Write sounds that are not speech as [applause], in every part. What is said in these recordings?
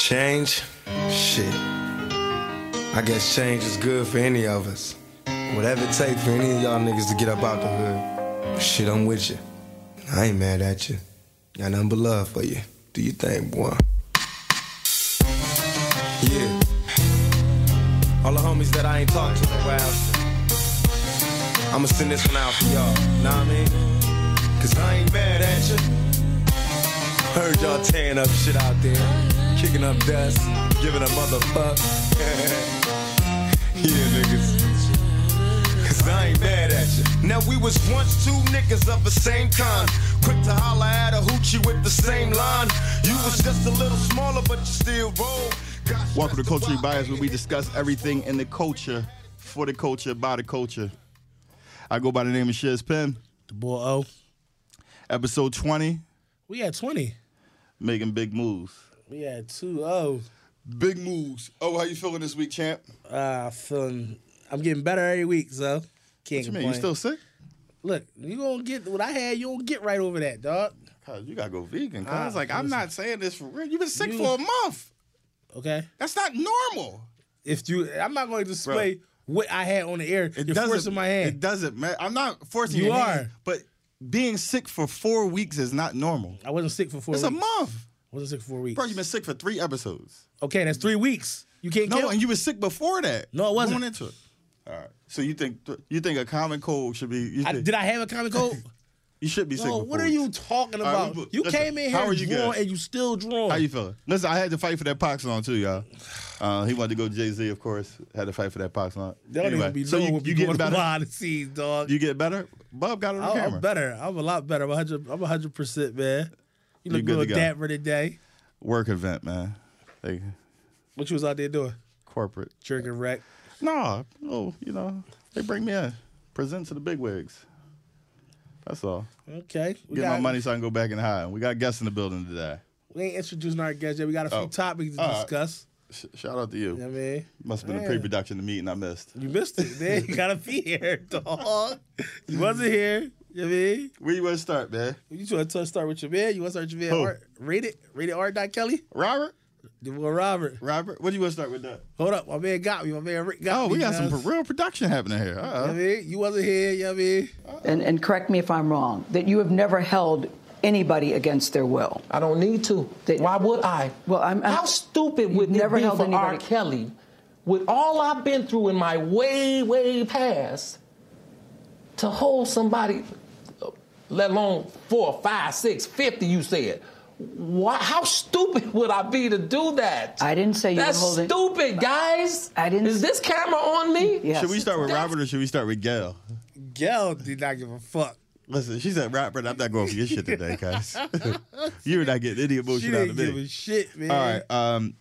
Change? Shit. I guess change is good for any of us. Whatever it takes for any of y'all niggas to get up out the hood. Shit, I'm with you. I ain't mad at you. Got nothing but love for you. Do you think, boy? Yeah. All the homies that I ain't talked to in a while. I'ma send this one out for y'all. Know what I mean? Cause I ain't mad at you. Heard y'all tearing up shit out there, kicking up dust, giving a motherfuck. [laughs] yeah, niggas. Cause I ain't mad at you. Now we was once two niggas of the same kind. Quick to holler at a hoochie with the same line. You was just a little smaller, but you still roll. Got Welcome to Culture about Bias, where we discuss everything in the culture, for the culture, by the culture. I go by the name of Shiz Penn. The boy O. Episode 20, We at 20. making big moves. We had two O. Big moves. Oh, how you feeling this week, champ? Uh, feeling, I'm getting better every week, so can't What you mean? You still sick? Look, you gonna get what I had. You don't get right over that, dog. Cause you gotta go vegan. Cause Ah, it's like I'm not saying this for real. You've been sick You- for a month. Okay. That's not normal. If you, I'm not going to display what I had on the air. It You're forcing my hand. It doesn't matter. I'm not forcing You your hand, are. but being sick for four weeks is not normal. I wasn't sick for four It's weeks. a month, I wasn't sick for four weeks. bro. You've been sick for three episodes. okay, that's three weeks. You can't No, count. and you were sick before that. No, I wasn't. Going into it. All right. So you think you think a common cold should be? You, I, think- did I have a common cold? [laughs] you should be sick. No, for what are you talking right, about? we- you listen, came in here you drawing and you still drawing. How you feeling? Listen, I had to fight for that pox on too, y'all. Uh, he wanted to go Jay Z, of course. Had to fight for that pox on. Don't even be so you, you on better? behind the scenes, dog. You get better? Bob got it on I'm, camera. I'm better. I'm a lot better. I'm 100. I'm 100 percent, man. You look good to good go. dapper today. Work event, man. Like What you was out there doing? corporate. Jerking wreck. No, oh, you know, they bring me in, present to the big wigs. That's all. Okay. We Get got, my money so I can go back and hide. We got guests in the building today. We ain't introducing our guests yet. We got a few Oh. topics to All right. discuss. Sh- shout out to you. You know what I mean? Must have been a pre-production to meeting I missed. You missed it. Man, you gotta be here, dog. You wasn't here. You know what I mean? Where you want to start, man? You want to start with your man? You want to start with your Who? man? Art, rated, rated R. Dot Kelly. Robert? The boy Robert. Robert? What do you want to start with that? Hold up, my man got me. My man Rick got Oh, me. we got some man. real production happening here. You know what I Uh-uh. mean? You wasn't here. You know what I mean? and, and correct me if I'm wrong, that you have never held anybody against their will. I don't need to. They- Why would I? Well, I'm- I'm- How stupid You've would never it be held for R. anybody- Kelly, with all I've been through in my way, way past, to hold somebody, let alone four, five, six, fifty? You said. Why, how stupid [laughs] would I be to do that? I didn't say you were That's holding- stupid, guys. I didn't- Is this camera on me? Yes. Should we start with That's- Robert or should we start with Gail? Gail did not give a fuck. Listen, she said, Robert, I'm not going for your shit today, guys. [laughs] You're not getting any She emotion out didn't of give me. a shit, man. All right. Um,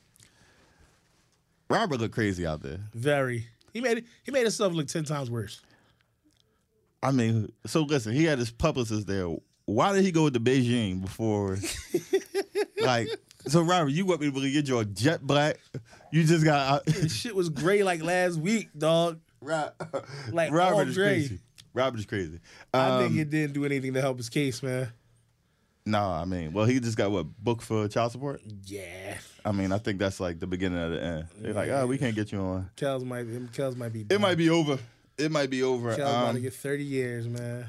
Robert looked crazy out there. Very. He made it. He made himself look ten times worse. I mean, so listen, he had his publicist there. Why did he go to Beijing before? [laughs] like, so Robert, you want me to believe you're your jet black? You just got His shit was gray like last week, dog. Ro- Like Robert all is gray. crazy. Robert is crazy. I Um, think it didn't do anything to help his case, man. no, I mean, well, he just got what booked for child support. Yeah. I mean, I think that's like the beginning of the end. They're like, oh, we can't get you on. Kels might. Kels might be. It might be over. It might be over. Kels about to Um, get thirty years, man.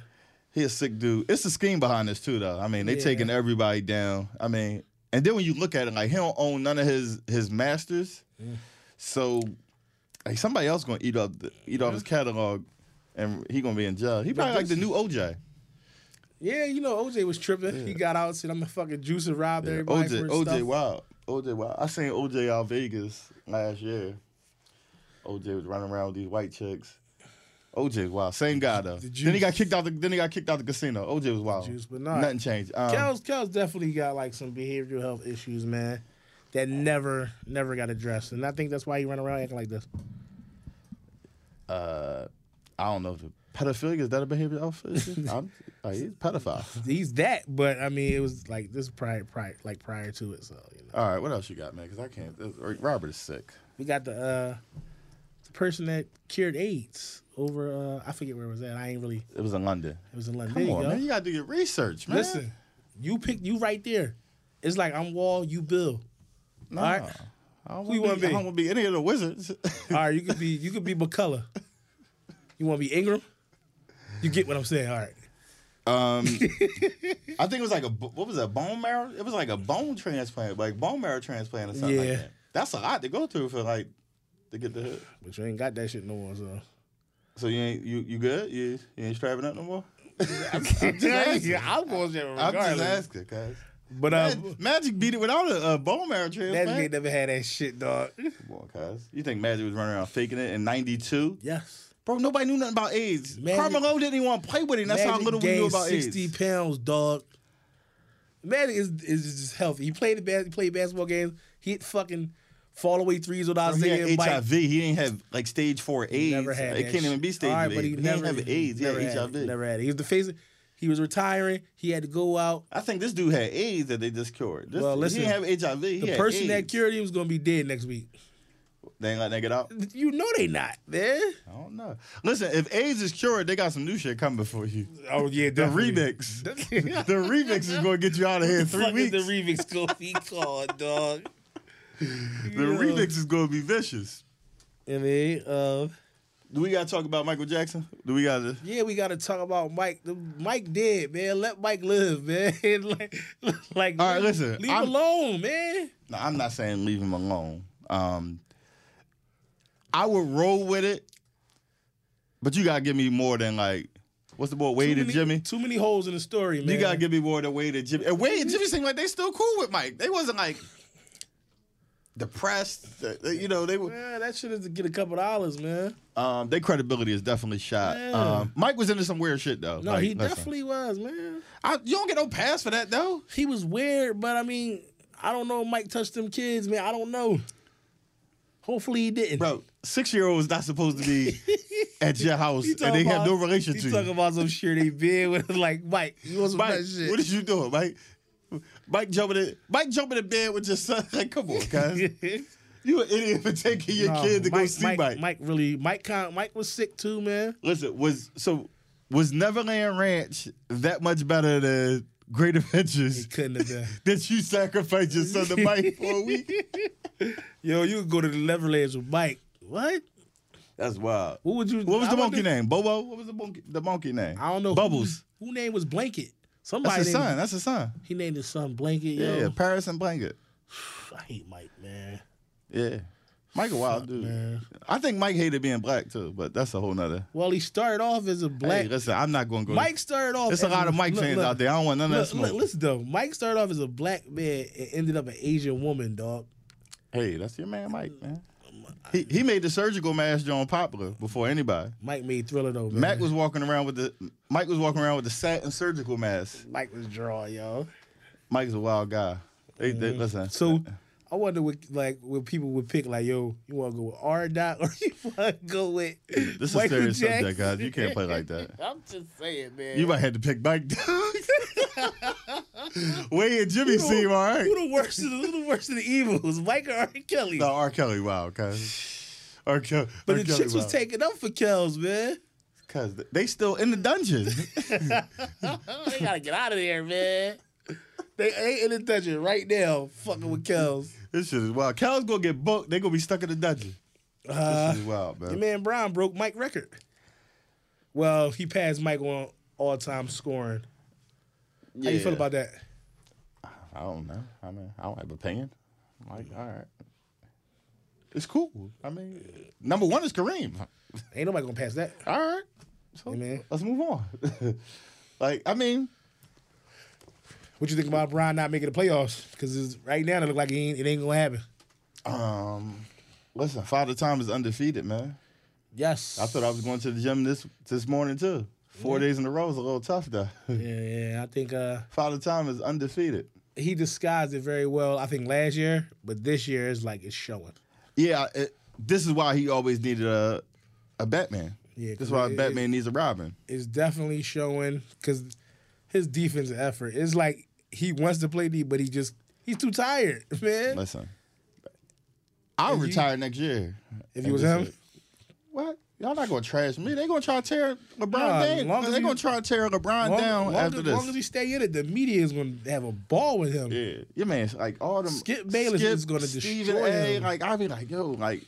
He a sick dude. It's a scheme behind this too, though. I mean, they Yeah. taking everybody down. I mean, and then when you look at it, like he don't own none of his his masters, Mm. so like somebody else gonna eat up the, eat off his catalog, and he gonna be in jail. He probably like the new OJ. Yeah, you know OJ was tripping. He got out, said I'm a fucking juice and robbed everybody OJ, OJ, stuff. Wild, OJ, Wild. I seen OJ out Vegas last year. OJ was running around with these white chicks. OJ, was wild. Same guy though. Then he got kicked out. The, then he got kicked out the casino. OJ was wild. Juice, but not- nothing changed. Um, Kels, Kels definitely got like some behavioral health issues, man, that never, never got addressed, and I think that's why he run around acting like this. uh, I don't know. The pedophilia is that a behavioral health issue? [laughs] I'm, like, he's a pedophile. He's that, but I mean, it was like this prior, prior, like prior to it. So you know, All right, what else you got, man? Because I can't. Robert is sick. we got the uh, the person that cured AIDS over. Uh, I forget where it was at. I ain't really. It was in London. It was in London. Come there on, you go. man. You gotta do your research, man. Listen, you pick you right there. It's like I'm Wall, you Beal. Nah, All right. I don't Who you wanna wanna be, I don't want to be any of the wizards. [laughs] All right, you could be you could be McCullough. You want to be Ingram? You get what I'm saying? All right. Um, [laughs] I think it was like a what was that bone marrow? It was like a bone transplant, like bone marrow transplant or something like that. That's a lot to go through for like to get the hood. But you ain't got that shit no more. So So you ain't you you good? You you ain't strapping up no more? [laughs] I'm just [laughs] asking. I'm going to I'm just asking, guys. But uh, Magic beat it without a, a bone marrow Magic transplant. ain't never had that shit, dog. Come on, cuz. You think Magic was running around faking it in '92? Yes. Bro, nobody knew nothing about AIDS. Magic- Karl Malone didn't even want to play with it. and That's how little we knew about 60 AIDS. pounds, dog. Magic is is just healthy. He played the bas- he played basketball games. He hit fucking fall away threes without Bro, he Isaiah had Mike. HIV. He didn't have like stage four AIDS. Never had it can't even be stage All right, four but he He, never didn't have AIDS. He never had HIV. it. Never had it. He was the face. of- He was retiring. He had to go out. I think this dude had AIDS that they just cured. This, Well, listen, he didn't have HIV. He The person that cured him was gonna be dead next week. They ain't letting that get out. You know they not, man. I don't know. Listen, if AIDS is cured, they got some new shit coming for you. Oh yeah, The remix. [laughs] the remix is going to get you out of here in three weeks. the remix gonna be called, dog? [laughs] The remix is going to be vicious. I mean, uh, Do we got to talk about Michael Jackson? Do we got to? yeah, we got to talk about Mike. Mike dead, man. Let Mike live, [laughs] man. like, like, All right, listen, leave I'm- him alone, man. No, I'm not saying leave him alone. Um, I would roll with it, but you got to give me more than like, what's the boy, Wade too and Jimmy? Too many holes in the story, man. You gotta give me more than Wade and Jimmy. And Wade and Jimmy seem like they still cool with Mike. They wasn't like depressed. They- You know, they were. Yeah, that shit is to get a couple dollars, man. Um, their credibility is definitely shot. Yeah. Um, Mike was into some weird shit though. No, Like, he listen, definitely was, man. I, you don't get no pass for that though. He was weird, but I mean, I don't know. if Mike touched them kids, man. I don't know. Hopefully he didn't. Bro, six year olds not supposed to be [laughs] at your house and talking they have no about- relation he to talking you. about some shit they did with like Mike. You want some Mike, that shit? what is you doing, Mike? Mike jumping in, Mike jumping in bed with your son. Like, [laughs] come on, guys. [laughs] You an idiot for taking your No, kid to go see Mike, Mike. Mike really, Mike, Mike was sick too, man. Listen, was so was Neverland Ranch that much better than Great Adventures couldn't have been. [laughs] that you sacrificed your son to Mike for a week? Yo, you could go to the Neverlands with Mike. What? That's wild. What would you? What was I the monkey name? Bobo? What was the monkey the monkey name? I don't know. Bubbles. Who, who name was Blanket? That's Somebody. his named- son. That's his son. He named his son Blanket. Yeah, Yo, Paris and Blanket. [sighs] I hate Mike, man. Yeah. Mike a wild dude. man. I think Mike hated being black too, but that's a whole nother. Well, he started off as a black. Hey, listen, I'm not going to go. Mike started off. There's a lot of Mike look, fans look, out there. I don't want none of that Look, smoke. listen though, Mike started off as a black man and ended up an Asian woman, dog. Hey, that's your man, Mike, man. He he made the surgical mask John popular before anybody. Mike made Thriller though. Man. Mac was walking around with the Mike was walking around with the satin surgical mask. Mike was draw, yo. Mike's a wild guy. They, they, mm-hmm. listen. So I wonder what like what people would pick like, yo, you want to go with R Dot or [laughs] you want to go with this is serious Jackson? subject, guys. You can't play like that. [laughs] I'm just saying, man. You might have to pick Mike. [laughs] Wade and Jimmy seem all right. Who the worst of the, who the worst of the evils, Mike or R. Kelly? No, R. Kelly, wow, cuz. R. Kelly, but R. the Kelly, chicks was wild. taking up for Kels, man. Cause they still in the dungeon. they gotta get out of there, man. They ain't in the dungeon right now, fucking with Kels. This shit is wild. Kels gonna get booked. They gonna be stuck in the dungeon. Uh, This is wild, your man. man Brown broke Mike record. Well, he passed Mike on all time scoring. How you feel about that? I don't know. I mean, I don't have an opinion. I'm like, all right. It's cool. I mean, number one is Kareem. Ain't nobody gonna pass that. All right. So Hey, man. let's move on. [laughs] like, I mean, What you think about LeBron not making the playoffs? Because right now it look like it ain't, it ain't gonna happen. um, listen, Father Time is undefeated, man. Yes. I thought I was going to the gym this this morning too. Four days in a row is a little tough though. [laughs] Yeah, yeah. I think uh, Father Time is undefeated. he disguised it very well. I think last year, but this year is like it's showing. Yeah, it, this is why he always needed a a Batman. Yeah, this is why it- Batman needs a Robin. It's definitely showing because his defensive effort is like he wants to play D, but he just he's too tired, [laughs] man. Listen, I'll If you- retire next year. if you was him? what? Y'all not gonna trash me. They gonna try to tear LeBron Nah, down. They he- gonna try to tear LeBron Long, down long after as, this. long as he stay in it, the media is to have a ball with him. yeah, your man's like all them. Skip Bayless is gonna Stephen destroy A. him. Like I be like, yo, like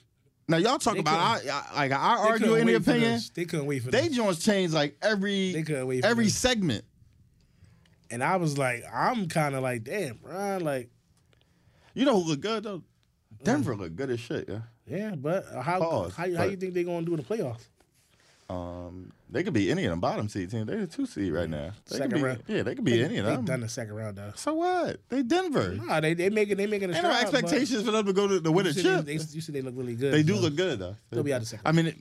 now y'all talk They about I, I, like I argue any opinion. They couldn't wait for They this. joints change like every They couldn't wait for every segment. And I was like, I'm kind of like, damn, bro. Like, You know who look good though? Denver look good as shit. Yeah. yeah, but how Pause, how, how but- you think they're going to do in the playoffs? Um, they could be any of them bottom seed teams. They're the two seed right now. They Second could be, round. Yeah, they could be They, any of them. they done the second round though. So what? They Denver. Nah, they they making they making a Ain't no expectations for them to go to, to win a chip. they, they, you said they look really good. They do so look good though. They'll be out the second. I mean, it,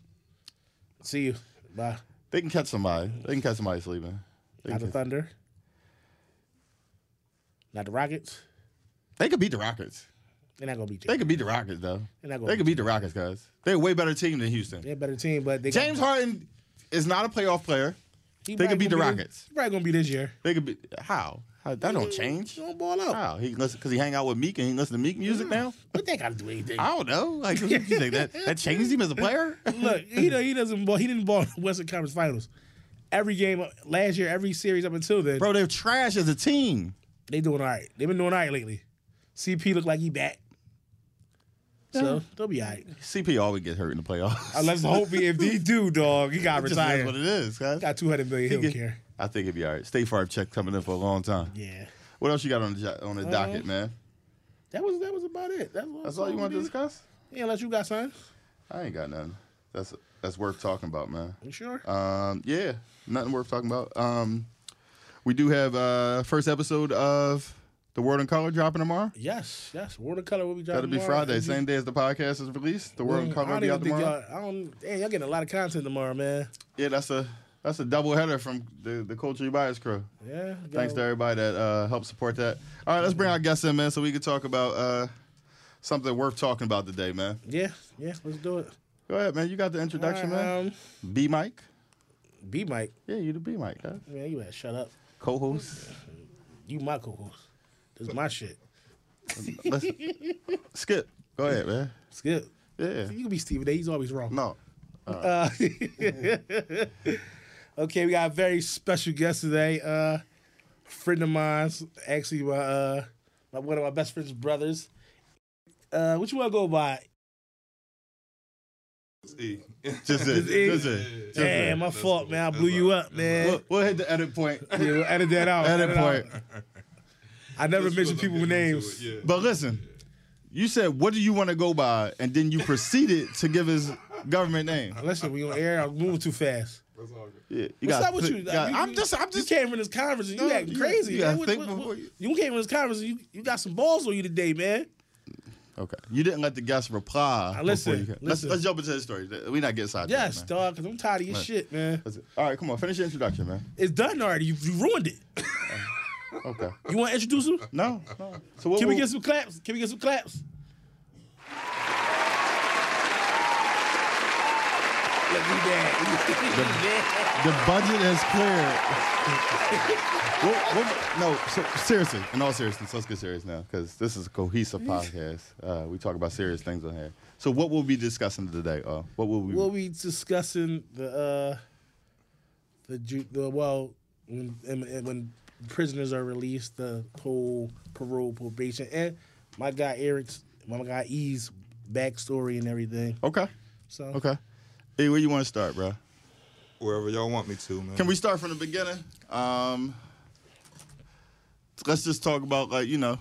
See you. Bye. they can catch somebody. They can catch somebody sleeping. They, Not can the catch- Thunder. Not the Rockets. they could beat the Rockets. They're not gonna beat They could beat the Rockets though. They're not gonna They could beat the Rockets, guys. They're a way better team than Houston. They're a better team, but they James Harden is not a playoff player. he they could beat the be Rockets. He probably gonna be this year. They could be how? how that don't mm, change. He don't ball out. How he listen because he hang out with Meek and he listen to Meek music mm, now. But they gotta do anything. I don't know. Like you think that that [laughs] changed him as a player? Look, he [laughs] he doesn't ball. He didn't ball in Western Conference Finals. Every game last year, every series up until then, Bro, they're trash as a team. They doing all right. They've been doing all right lately. CP look like he back, so they'll be all right. CP always get hurt in the playoffs. Let's hope if they do, dog, he got It just is retired. what it is, guys. Got two hundred million. He He don't get- care. I think it'd be all right. State Farm check coming in for a long time. Yeah, What else you got on the jo- on Uh, the docket, man? that was that was about it. That's, That's all you want to discuss? Yeah, unless you got something. I ain't got nothing. That's that's worth talking about, man. You sure? Um, yeah, nothing worth talking about. Um, we do have uh first episode of The World in Color dropping tomorrow. yes, yes. World in color will be dropping. That'll be tomorrow. Friday, same day as the podcast is released. The World in Color I will don't be out tomorrow. y'all. I don't. Damn, y'all getting a lot of content tomorrow, man. Yeah, that's a that's a double header from the the Culture Bias crew. Yeah. Thanks to everybody that uh, helped support that. All right, let's bring our guests in, man, so we can talk about uh, something worth talking about today, man. Yeah, yeah. Let's do it. Go ahead, man. You got the introduction, right, man. Um, B Mike. B Mike. Yeah, you the B Mike, huh? Man, you better shut up. Co-host. You my co-host. This is my shit. Let's skip. Go ahead, man. Skip. Yeah. You can be Stephen A. He's always wrong. No. Uh, [laughs] okay, we got a very special guest today. Uh, friend of mine's actually my, uh, my one of my best friend's brothers. Uh, what you want to go by? Just it. Just Just E. it. Just it. Damn, my fault, man. I blew you up, man. We'll, we'll hit the edit point. [laughs] Yeah, we'll edit that out. Edit Edit point. out. I never mention people with names. But listen, you said, what do you want to go by? And then you proceeded to give his government name. Listen, we on air. I'm moving too fast. Yeah, you What's gotta up with think- you? gotta- You- I'm just, I'm You just, came in this conference and you No, acting you- crazy. you gotta man. What- what- what- you- you came in this conference and you, you got some balls on you today, man. Okay. You didn't let the guest reply. Uh, listen, before you can- Let's, let's jump into the story. We're not getting sidetracked. Yes, man. dog, because I'm tired of your Man. shit, man. All right, come on. Finish your introduction, man. It's done already. You, you ruined it. [laughs] Okay. You want to introduce him? No, no. So what Can we will- get some claps? Can we get some claps? Look, we bad. The budget has cleared. [laughs] What- what- no, so, seriously, in all seriousness, let's get serious now because this is a cohesive podcast. Uh, we talk about serious things on here. So, what will we be discussing today? Uh, what will we? we'll be discussing the uh, the ju- the well when and- and when prisoners are released, the whole parole probation, and my guy Eric's, my guy E's backstory and everything. okay, So okay. Hey, where you want to start, bro? Wherever y'all want me to, man. Can we start from the beginning? Um, let's just talk about like you know,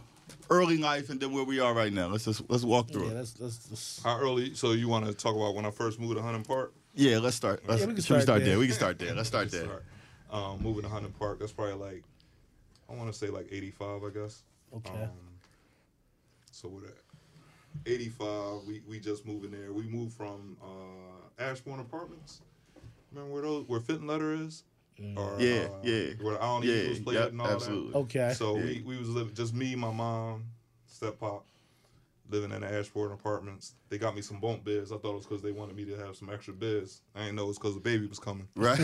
early life and then where we are right now. Let's just let's walk through yeah, it. let's let's. let's How early? So you want to talk about when I first moved to Hunting Park? Yeah, let's start. Let's, Yeah, we can should we start start there. there? We can start there. Let's start there. Start. Um, moving to Hunting Park. That's probably like I want to say like '85, I guess. okay. Um, so what? that? '85. We we just moved in there. We moved from uh, Ashbourne Apartments. Remember where those where Fitting Letter is? Or, Yeah, uh, yeah. Where the Island Yeah, Eagles played yep, and all absolutely. okay. So Yeah. we, we was living just me, my mom, step pop, living in the Ashford apartments. They got me some bunk beds. I thought it was because they wanted me to have some extra beds. I didn't know it was because the baby was coming. [laughs] Right.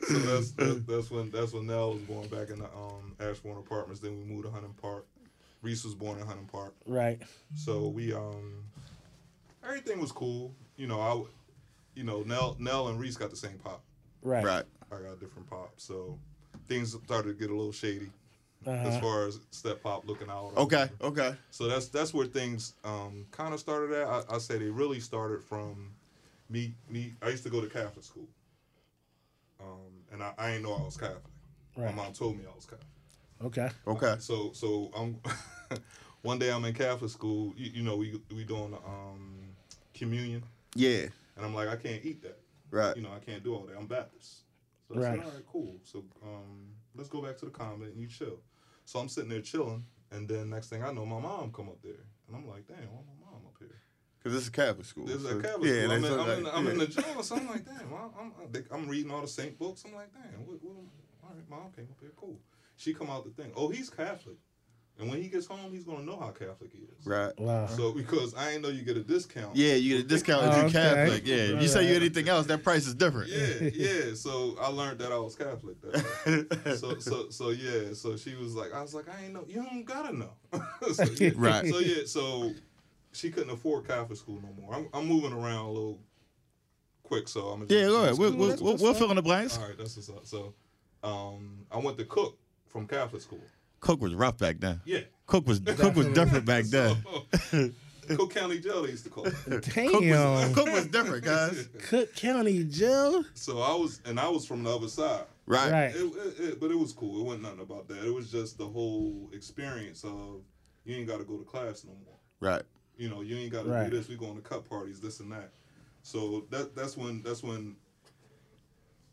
So that's, that's that's when that's when Nell was born back in the um, Ashbourne apartments. Then we moved to Hunting Park. Reese was born in Hunting Park. Right. So we um everything was cool. You know, I, w- you know, Nell, Nell and Reese got the same pop. Right. Right. I got a different pop, so things started to get a little shady as Uh-huh. far as step pop looking out. or Okay. whatever. Okay. So that's that's where things um, kind of started at. I, I say they really started from me. Me, I used to go to Catholic school, um, and I, I didn't know I was Catholic. Right. My mom told me I was Catholic. Okay. Okay. So so I'm [laughs] one day I'm in Catholic school. You, you know we we doing um, communion, Yeah. And I'm like I can't eat that. Right. You know I can't do all that. I'm Baptist. So I Right. said all right, cool. So um, let's go back to the convent and you chill. So I'm sitting there chilling, and then next thing I know, my mom come up there, and I'm like, damn, why my mom up here? Because this is Catholic school. This is so- a Catholic yeah, school. I'm, in, I'm, in, like- I'm in the jail, so I'm like, damn, I'm, I'm, I'm reading all the Saint books. I'm like, damn, what, what, all right, mom came up here, cool. She come out the thing. Oh, he's Catholic, and when he gets home, he's gonna know how Catholic he is. Right. Wow. So because I ain't know you get a discount. Yeah, you get a discount if Oh, you're okay. Catholic. Yeah. If you say you Alright. anything else, that price is different. Yeah, yeah. So I learned that I was Catholic. That's [laughs] so, so, so yeah. So she was like, I was like, I ain't know. You don't gotta know. [laughs] so, yeah. [laughs] Right. So yeah. So she couldn't afford Catholic school no more. I'm, I'm moving around a little quick, so I'm. Yeah, go ahead. We'll, we'll, we'll, we'll fill in the blanks. All right, that's what's up. So, um, I went to Cook from Catholic school. Cook was rough back then. Yeah. Cook was Cook was different back then. [laughs] Cook County Jail, they used to call it. Damn. Cook was different, guys. [laughs] Cook County Jail. So I was, and I was from the other side. Right. Right. It, it, it, but it was cool. It wasn't nothing about that. It was just the whole experience of you ain't got to go to class no more. Right. You know, you ain't got to Right. do this. We going to cut parties, this and that. So that that's when that's when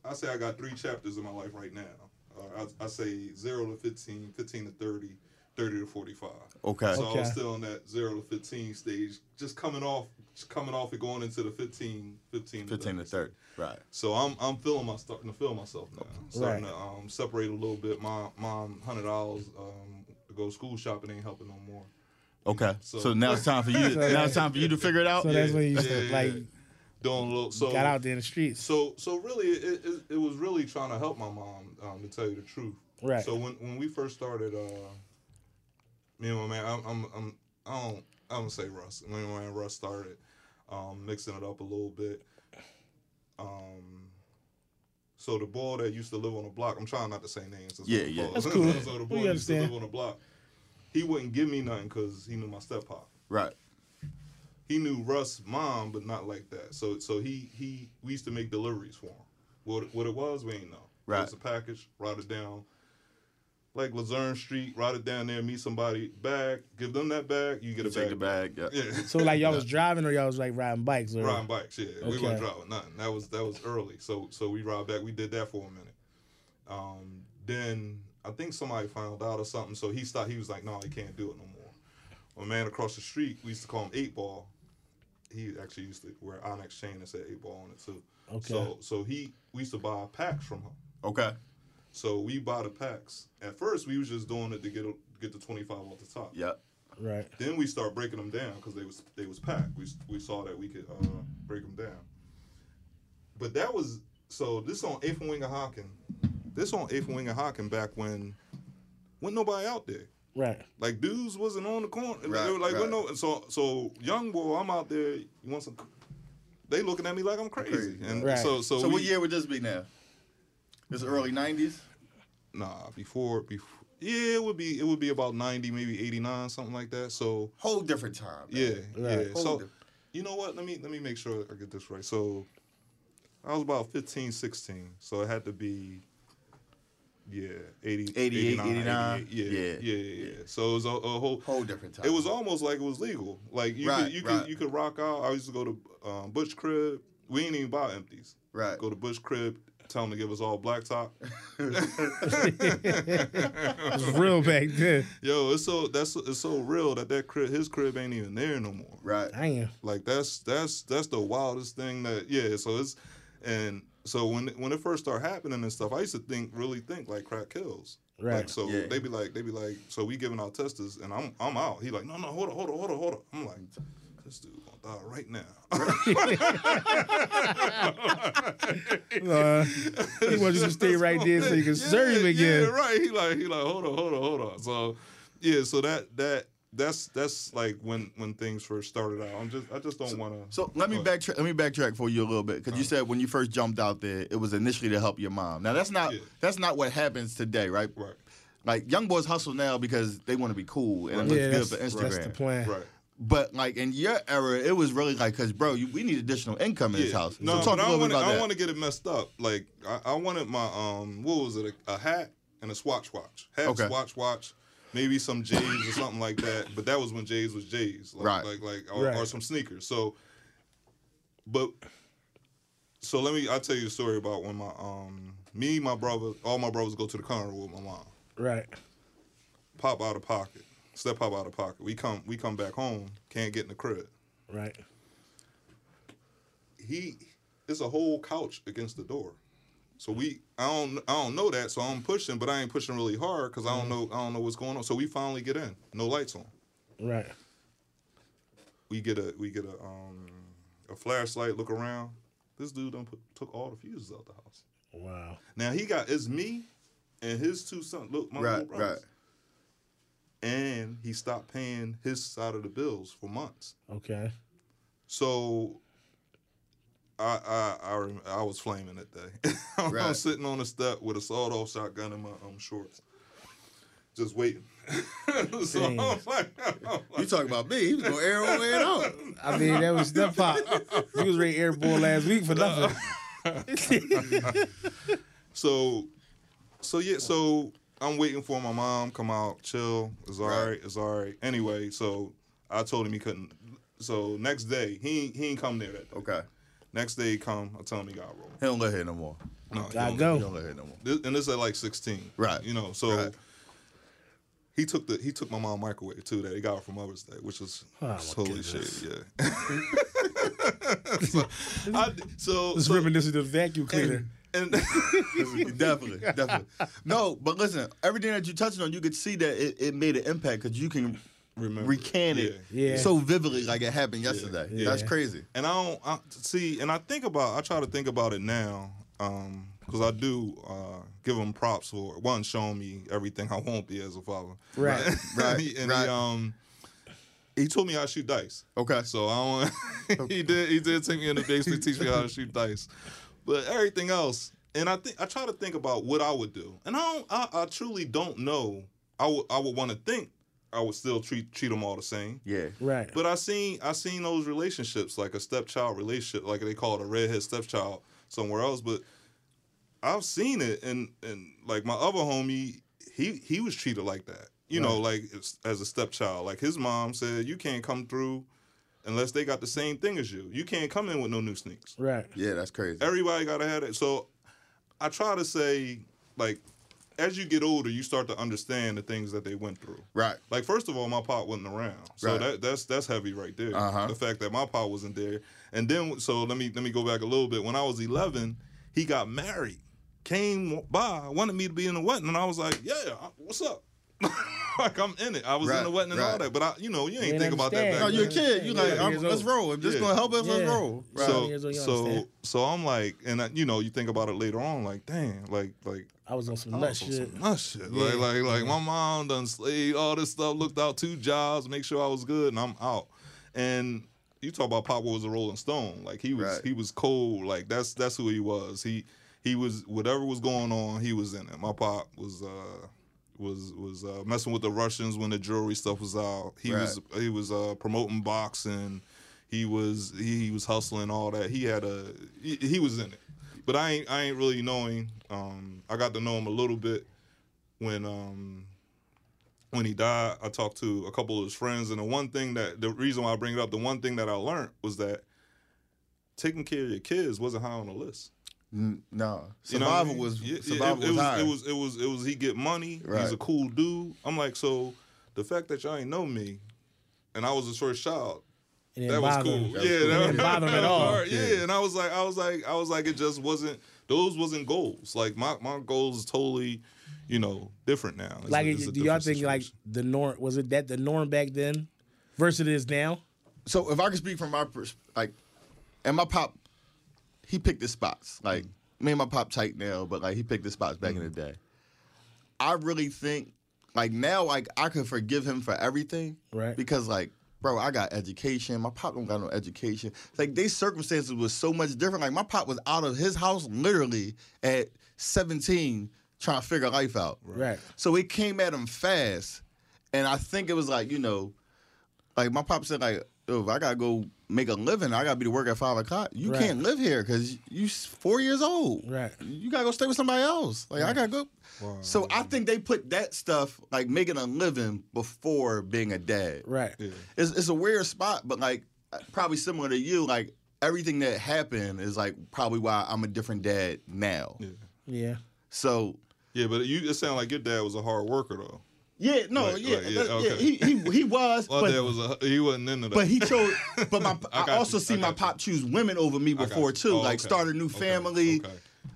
I say I got three chapters in my life right now. Uh, I, I say zero to 15, 15 to 30, 30 to 45. Okay. So I was still in that zero to 15 stage, just coming off, just coming off and going into the 15, 15 to 15 to 30. Right. so I'm I'm feeling my starting to feel myself now. Starting Right. to um, separate a little bit. My mom hundred dollars um, to go school shopping ain't helping no more. Okay. So, So- now it's time for you. To, [laughs] now it's time for you to figure it out. So that's Yeah, when you yeah, started, yeah, like yeah. Doing a little so got out there in the streets. So so really it, it, it was really trying to help my mom um, to tell you the truth. Right. So when when we first started, uh, me and my man, I'm I'm, I'm I don't I don't say Russ. Me and my man Russ started um, mixing it up a little bit. Um, so the boy that used to live on the block, I'm trying not to say names. Yeah, yeah. That's cool. [laughs] so the boy that used to live on the block, he wouldn't give me nothing because he knew my step pop Right. He knew Russ' mom, but not like that. So so he he we used to make deliveries for him. What what it was, we ain't know. Right. It was a package, write it down. Like Luzerne Street, write it down there, meet somebody, bag, give them that bag, you get a Take bag. the bag. Yeah. Yeah. So like y'all was driving or y'all was like riding bikes or riding bikes, yeah. We Okay. weren't driving nothing. That was that was early. So so we ride back. We did that for a minute. Um, then I think somebody found out or something. So he stopped. He was like, no, he can't do it no more. A man across the street, we used to call him Eight Ball. He actually used to wear Onyx chain and said Eight Ball on it too. Okay. So so he we used to buy packs from him. Okay. So we buy the packs. At first, we was just doing it to get a, get the twenty five off the top. Yep. right. Then we start breaking them down because they was they was packed. We we saw that we could uh, break them down. But that was so. This on Eighth and Wingohocking. This on Eighth and Wingohocking back when, when nobody out there. Right. Like dudes wasn't on the corner. Right, they were like, right. no. So so young boy, I'm out there. You want some? They looking at me like I'm crazy. Crazy. And Right. so so, So we, what year would this be now? This early 90s? Nah, before before. Yeah, it would be it would be about ninety, maybe eighty nine, something like that. So Whole different time. Yeah, man. yeah. Whole So, diff- you know what? Let me let me make sure I get this right. So, I was about 15, 16. So it had to be, yeah, 80, 88, 89, 89. 88. Yeah, Yeah, yeah, yeah, yeah. So it was a, a whole. Whole different time. It was almost like it was legal. Like you Right, could you right. could you could rock out. I used to go to um, Butch Crib. We ain't even buy empties. Right. Go to Bush Crib. Tell them to give us all black top. [laughs] was real back then. Yo, it's so that's it's so real that that crib his crib ain't even there no more. Right. Damn. Like that's that's that's the wildest thing that yeah. So it's and so when when it first started happening and stuff, I used to think really think like crack kills. Right. Like so Yeah. they be like they be like so we giving out testers and I'm I'm out. He like no no hold on hold on hold on hold on. I'm like this dude gonna die right now. [laughs] Uh, he wants you to stay right there so you can serve him Yeah, again. right. He like he like hold on hold on hold on. So yeah, so that that that's that's like when when things first started out. I'm just I just don't want to. So let me backtrack. Let me backtrack for you a little bit because you said when you first jumped out there, it was initially to help your mom. Now that's not Yeah. that's not what happens today, right? Right. Like young boys hustle now because they want to be cool and it looks that's, good for Instagram. that's the plan. Right. But like in your era, it was really like, cause bro, you, we need additional income in this house. No, so talk but a I little don't bit want about I want to get it messed up. Like I, I wanted my um what was it a, a hat and a swatch watch hat Okay. swatch watch. Maybe some J's or something like that, but that was when J's was J's, like, Right. Like, like, or, Right. or some sneakers. So, but, so let me. I'll tell you a story about when my um me, my brother, all my brothers go to the carnival with my mom. Right. Pop out of pocket, step pop out of pocket. We come, we come back home, can't get in the crib. Right. he it's a whole couch against the door. So we I don't I don't know that, so I'm pushing, but I ain't pushing really hard because I don't know I don't know what's going on. So we finally get in, no lights on. Right. We get a we get a um a flashlight, look around. This dude done put, took all the fuses out the house. Wow. Now he got it's me and his two sons. Look, my Right, brothers. right. And he stopped paying his side of the bills for months. Okay. So I I I, rem- I was flaming that day. [laughs] I'm Right. sitting on the step with a sawed-off shotgun in my um shorts, just waiting. [laughs] so I'm like, [laughs] I'm like- You talking about me? He was going air over and out. I mean, that was step pop. He was ready airborne last week for nothing. so so yeah, so I'm waiting for my mom come out, chill. It's all Right. right. It's all right. Anyway, so I told him he couldn't. So next day, he he ain't come there that day. Okay. Next day he come, I tell him he got rolled. He don't live here no more. No, he Gotta don't- go. He don't live here no more. This, and this at like 16. Right. You know, so Right. he took the he took my mom microwave too that he got from Mother's Day, which was Oh, my totally goodness. shady. Yeah. [laughs] [laughs] so, I, so, It's so reminiscent of the vacuum cleaner. and [laughs] definitely, definitely. No, but listen, everything that you touched on, you could see that it, it made an impact because you can Remember. recant it Yeah. Yeah. so vividly like it happened yesterday. Yeah. That's crazy. and I don't I, see, and I think about I try to think about it now. Um, because I do uh, give him props for one showing me everything [laughs] I won't be as a father. Right. [laughs] Right, and he, right. He, um, he told me how to shoot dice. Okay. So I don't. [laughs] he did. He did take me in the basement, teach me how to shoot dice. But everything else, and I think I try to think about what I would do, and I don't. I, I truly don't know. I would. I would want to think I would still treat treat them all the same. Yeah. Right. But I seen I seen those relationships like a stepchild relationship, like they call it a redhead stepchild somewhere else. But I've seen it, and and like my other homie, he he was treated like that. You know, like as- as a stepchild. Like his mom said, you can't come through unless they got the same thing as you. You can't come in with no new sneaks. Right. Yeah, that's crazy. Everybody gotta have it. So I try to say, like, as you get older, you start to understand the things that they went through. Right. Like first of all, my pop wasn't around, so Right. that that's that's heavy right there. Uh-huh. The fact that my pop wasn't there, and then so let me let me go back a little bit. When I was eleven, he got married, came by, wanted me to be in the wedding, and I was like, yeah, what's up? [laughs] like I'm in it. I was Right, in the wedding and all that, but I, you know, you ain't ain't think about that. understand. Back No, you're a kid. You Yeah, like, I'm, let's old. roll. If this Yeah. gonna help us, let's roll. Right. So, old, so, so I'm like, and I, you know, you think about it later on, like, damn, like, like, I was on some I nut shit. some nut shit. Yeah. Like, like, like, my mom done slaved all this stuff, looked out two jobs, make sure I was good, and I'm out. And you talk about Papa was a Rolling Stone, like he was, Right. he was cold, like that's that's who he was. He he was whatever was going on, he was in it. My pop was. uh was was uh, messing with the Russians when the jewelry stuff was out. He Right. was he was uh, promoting boxing. He was he, he was hustling all that. He had a he, he was in it, but I ain't I ain't really knowing. Um, I got to know him a little bit when um when he died. I talked to a couple of his friends, and the one thing that the reason why I bring it up, the one thing that I learned was that taking care of your kids wasn't high on the list. N- No, You know what I survival mean? was Yeah, yeah, survival it, it was, was high. it was it was it was he get money. He's a cool dude. I'm like, so the fact that y'all ain't know me, and I was his first child, It didn't that was cool. him. Yeah, was cool. that It didn't bother him at [laughs] was all. hard. Yeah. and I was like, I was like, I was like, it just wasn't. Those wasn't goals. Like my my goals is totally, you know, different now. It's Like, it's a do y'all different think like the norm was it that the norm back then versus it is now? so if I can speak from my pers- like, and my pop, he picked his spots. Mm. Like me and my pop tight now, but like he picked his spots back in the mm. day. I really think like now, like I could forgive him for everything, Right. Because like, bro, I got education. My pop don't got no education. Like, they circumstances was so much different. Like, my pop was out of his house literally at 17, trying to figure life out. Right. So it came at him fast, and I think it was like you know, like my pop said, like, if I gotta go make a living, I gotta be to work at five o'clock. You Right. can't live here because you four years old. Right. You gotta go stay with somebody else. Like I gotta go. So I think they put that stuff like making a living before being a dad. Right. It's, it's a weird spot, but like uh, probably similar to you. Like everything that happened is like probably why I'm a different dad now. Yeah. Yeah. So yeah, but you it sounded like your dad was a hard worker though. Yeah, no, Like- yeah, like, yeah, that- okay. he, he he was, My but dad was a he wasn't into that. But he chose. [laughs] But my, I I, also you, see I my got pop choose women over me before too. Oh, like okay. start a new Okay, family. okay.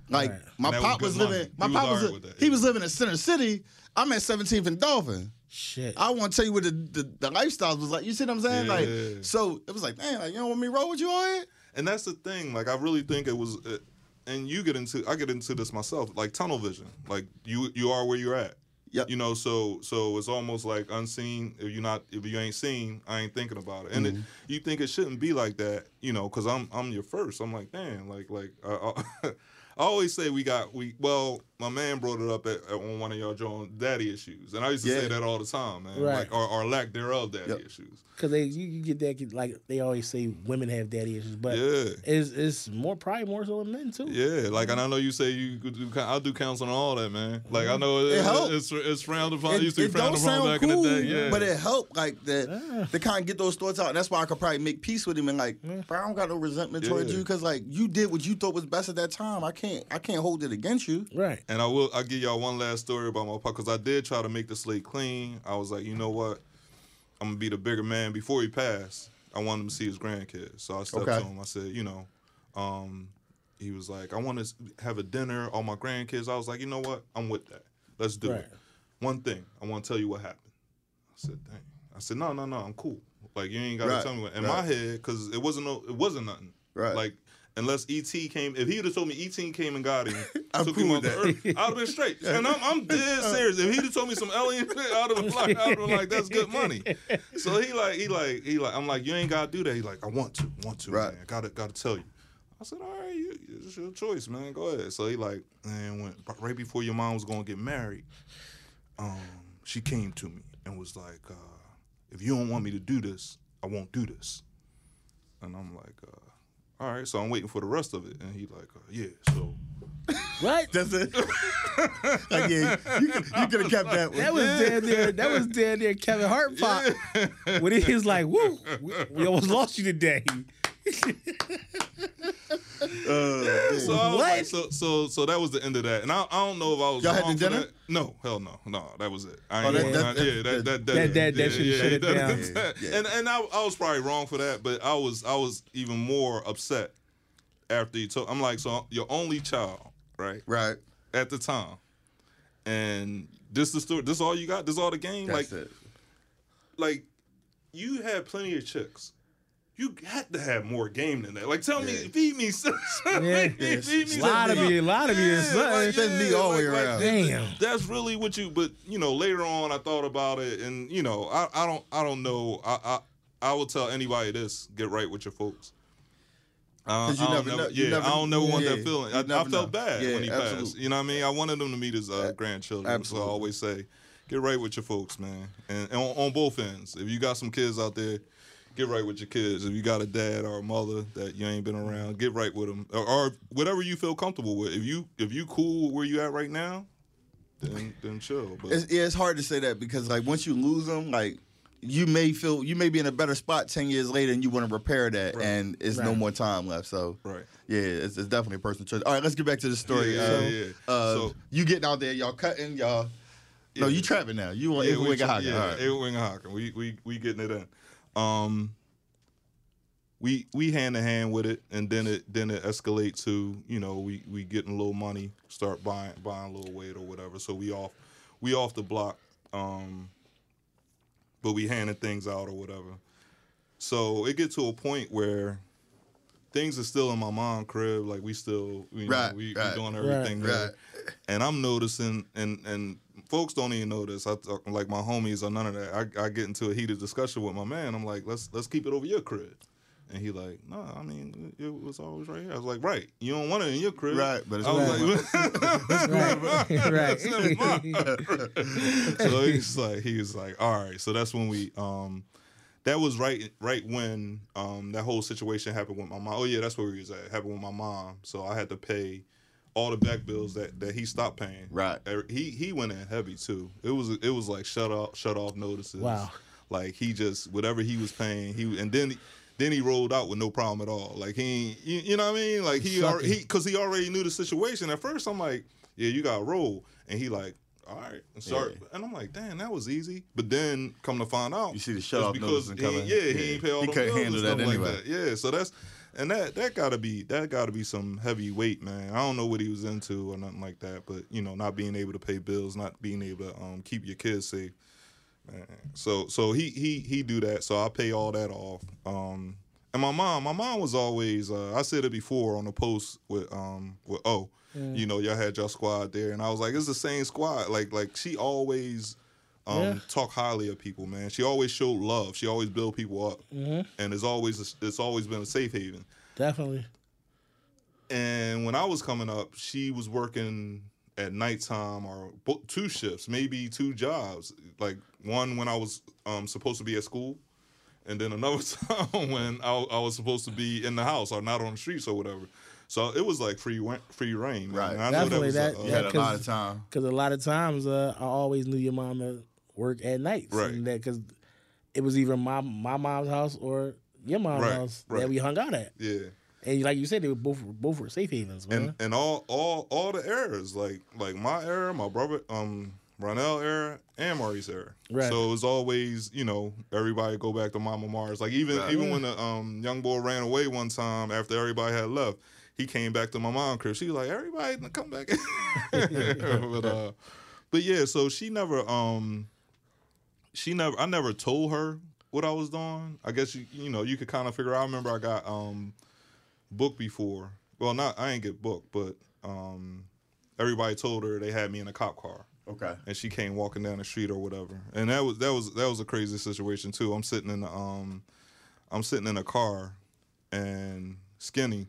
Like Right. my And that was pop was, good money. living. My He pop was was. alright with that, he yeah. was living in Center City. I'm at 17th and Dauphin. Shit. I want to tell you what the, the the lifestyles was like. You see what I'm saying? Yeah. Like so, it was like, man, like you don't want me to roll with you on it? And that's the thing. Like I really think it was, uh, and you get into, I get into this myself. Like tunnel vision. Like you, you are where you're at. Yep. You know, so so it's almost like unseen. If you're not, if you ain't seen, I ain't thinking about it. And Mm-hmm. it, you think it shouldn't be like that. You know, because I'm I'm your first. I'm like, damn, like like. I, I [laughs] always say we got we well my man brought it up at, at on one of y'all joint daddy issues and I used to say that all the time man Right. like or, or lack thereof daddy Yep. issues Because they you, you get that like they always say women have daddy issues, but Yeah. it's it's more probably more so than men too. Yeah, like and I know you say you could do. I do counseling and all that, man. Like I know it, It helped. it's it's frowned upon. It, used to be it frowned upon sound back cool, in the day. Yeah, but it helped like that to kind of get those thoughts out. And that's why I could probably make peace with him and like, bro, I don't got no resentment towards you because like you did what you thought was best at that time. I can't I can't hold it against you. Right. And I will. I'll give y'all one last story about my pop because I did try to make the slate clean. I was like, you know what, I'm gonna be the bigger man. Before he passed, I wanted him to see his grandkids, so I stepped Okay. to him. I said, you know, um, he was like, I want to have a dinner, all my grandkids. I was like, you know what, I'm with that. Let's do Right. it. One thing, I want to tell you what happened. I said, dang. I said, no, no, no, I'm cool. Like you ain't gotta Right, tell me what. In right. my head, because it wasn't no, it wasn't nothing. Right. Like unless ET came, if he would have told me ET came and got him, I'm [laughs] took him off the earth, I'd have been straight. [laughs] And I'm, I'm dead serious. If he'd have told me some alien, shit, I'd have been [laughs] like, I'd have been like, that's good money. So he like, he like, he like, I'm like, you ain't gotta do that. He like, I want to, want to, Right. man. Gotta, gotta tell you. I said, all right, you, it's your choice, man. Go ahead. So he like, and when right before your mom was gonna get married, um, she came to me and was like, uh, if you don't want me to do this, I won't do this. And I'm like, uh, all right. So I'm waiting for the rest of it. And he like, uh, yeah. So Right. [laughs] That's it. [laughs] like yeah, you could you could have kept that one. That was damn near. That was damn near Kevin Hart pop. When he was like, "Woo, we, we almost lost you today." [laughs] Uh, So I was like, so so so that was the end of that, and I, I don't know if I was Y'all had wrong the for dinner? that. No, hell no, no, that was it. I Oh, ain't that- going- that- I- that- yeah, that that that- that- that yeah, should've yeah, shut it down. Yeah, yeah. And and I, I was probably wrong for that, but I was I was even more upset after he told. I'm like, so your only child, right? right. At the time, and this the story. This all you got. This all the game. That's like it. like you had plenty of chicks. You had to have more game than that. Like, tell me, Yeah. feed me, some- Yeah. [laughs] feed me, feed me A lot of some- you, a lot of you, is something. Send me all the way around. Damn. That's really what you. But you know, later on, I thought about it, and you know, I, I don't, I don't know. I, I, I will tell anybody this: get right with your folks. Uh, 'Cause you I don't never know- you yeah, never- I don't never want yeah, that feeling. I, I felt know. bad Yeah, when he passed. You know what I mean? I wanted him to meet his uh, Uh, grandchildren. So I always say, get right with your folks, man, and, and on, on both ends. If you got some kids out there, get right with your kids. If you got a dad or a mother that you ain't been around, get right with them, or, or whatever you feel comfortable with. If you if you cool with where you at right now, then then chill. But It's, yeah, it's hard to say that because like once you lose them, like you may feel you may be in a better spot ten years later, and you want to repair that, Right. and it's no more time left. So Right. yeah, it's, it's definitely a personal choice. All right, let's get back to the story. Yeah, Um, yeah, yeah. Uh, So- you getting out there, y'all cutting, y'all. No, Yeah. you trapping now. You want yeah, yeah, we, Wingohocking. yeah, All right. Ava Wingohocking. We we we getting it in. Um, we we hand to hand with it, and then it then it escalate to you know we we getting a little money, start buying buying a little weight or whatever. So we off we off the block. Um, but we handing things out or whatever. So it get to a point where things are still in my mom crib. Like we still, you know, Right, we, right, we doing everything right. there. And I'm noticing, and and folks don't even know this. I talk, like my homies or none of that. I, I get into a heated discussion with my man. I'm like, let's let's keep it over your crib. And he like, no, I mean, it was always right here. I was like, right, you don't want it in your crib, Right, but it's I was mine. like, [laughs] right, right. [laughs] [laughs] So he's like, he was like, all right. So that's when we, um, that was right, right when um that whole situation happened with my mom. Oh yeah, that's where we was at. Happened with my mom. So I had to pay all the back bills that that he stopped paying. Right. He he went in heavy too. It was it was like shut off shut off notices. Wow. Like he just whatever he was paying, he and then then he rolled out with no problem at all. Like he, you, you know what I mean? Like he, Suck he, because he already knew the situation. At first, I'm like, yeah, you got to roll, and he like, all right, and start, Yeah. and I'm like, damn, that was easy. But then come to find out, You see the it's shut off because notice he, coming. yeah, he Yeah. ain't pay all He the couldn't bills handle and that stuff anyway. Like that. Yeah, so that's and that that gotta be that gotta be some heavy weight, man. I don't know what he was into or nothing like that, but you know, not being able to pay bills, not being able to um, keep your kids safe. Man. So so he he he do that. So I pay all that off. Um, and my mom, my mom was always. Uh, I said it before on the post with um with O. You know, y'all had your squad there, and I was like, it's the same squad. Like like she always. Um, Yeah. talk highly of people, man. She always showed love. She always built people up, and it's always it's always been a safe haven. Definitely. And when I was coming up, she was working at nighttime or two shifts, maybe two jobs. Like one when I was um, supposed to be at school, and then another [laughs] time when I, I was supposed to be in the house or not on the streets or whatever. So it was like free wa- free reign. Right. And I know Definitely, that. Was that- a, You uh, had a Yeah, lot 'cause- of time. Because a lot of times, uh, I always knew your mom to work at nights. Right. And that because it was either my my mom's house or your mom's Right, house right. that we hung out at. yeah. And like you said, they were both both were safe havens, man. and and all all all the errors, like like my error, my brother um Ronell era and Maurice era. Right. So it was always you know everybody go back to Mama Marge. Like even Right. even when the um young boy ran away one time after everybody had left, he came back to my mom crib. She was like everybody come back. [laughs] but uh, but yeah, so she never um she never I never told her what I was doing. I guess you you know you could kind of figure out. I remember I got um booked before. Well, not I ain't get booked, but um everybody told her they had me in a cop car. Okay. And she came walking down the street or whatever. And that was that was that was a crazy situation too. I'm sitting in the um I'm sitting in a car and Skinny,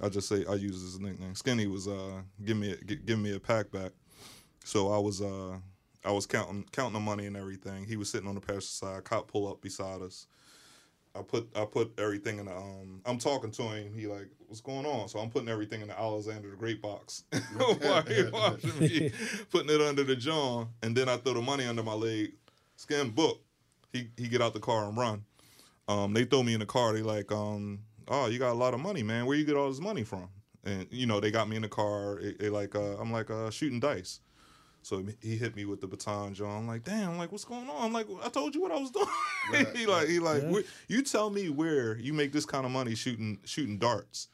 I just say I use his nickname. Skinny was uh give me a, gi- giving me a pack back. So I was uh I was counting counting the money and everything. He was sitting on the passenger side. Cop pull up beside us. I put I put everything in the um I'm talking to him. He like, what's going on? So I'm putting everything in the Alexander the Great box [laughs] while he watching me, [laughs] putting it under the jaw, and then I throw the money under my leg. Scan book. He he get out the car and run. Um, they throw me in the car. They like, um, oh, you got a lot of money, man. Where you get all this money from? And you know, they got me in the car. They, they like, uh, I'm like uh, shooting dice. So he hit me with the baton, John. I'm like, damn, I'm like, what's going on? I'm like, I told you what I was doing. [laughs] he like, he like, "Where- you tell me where you make this kind of money shooting shooting darts.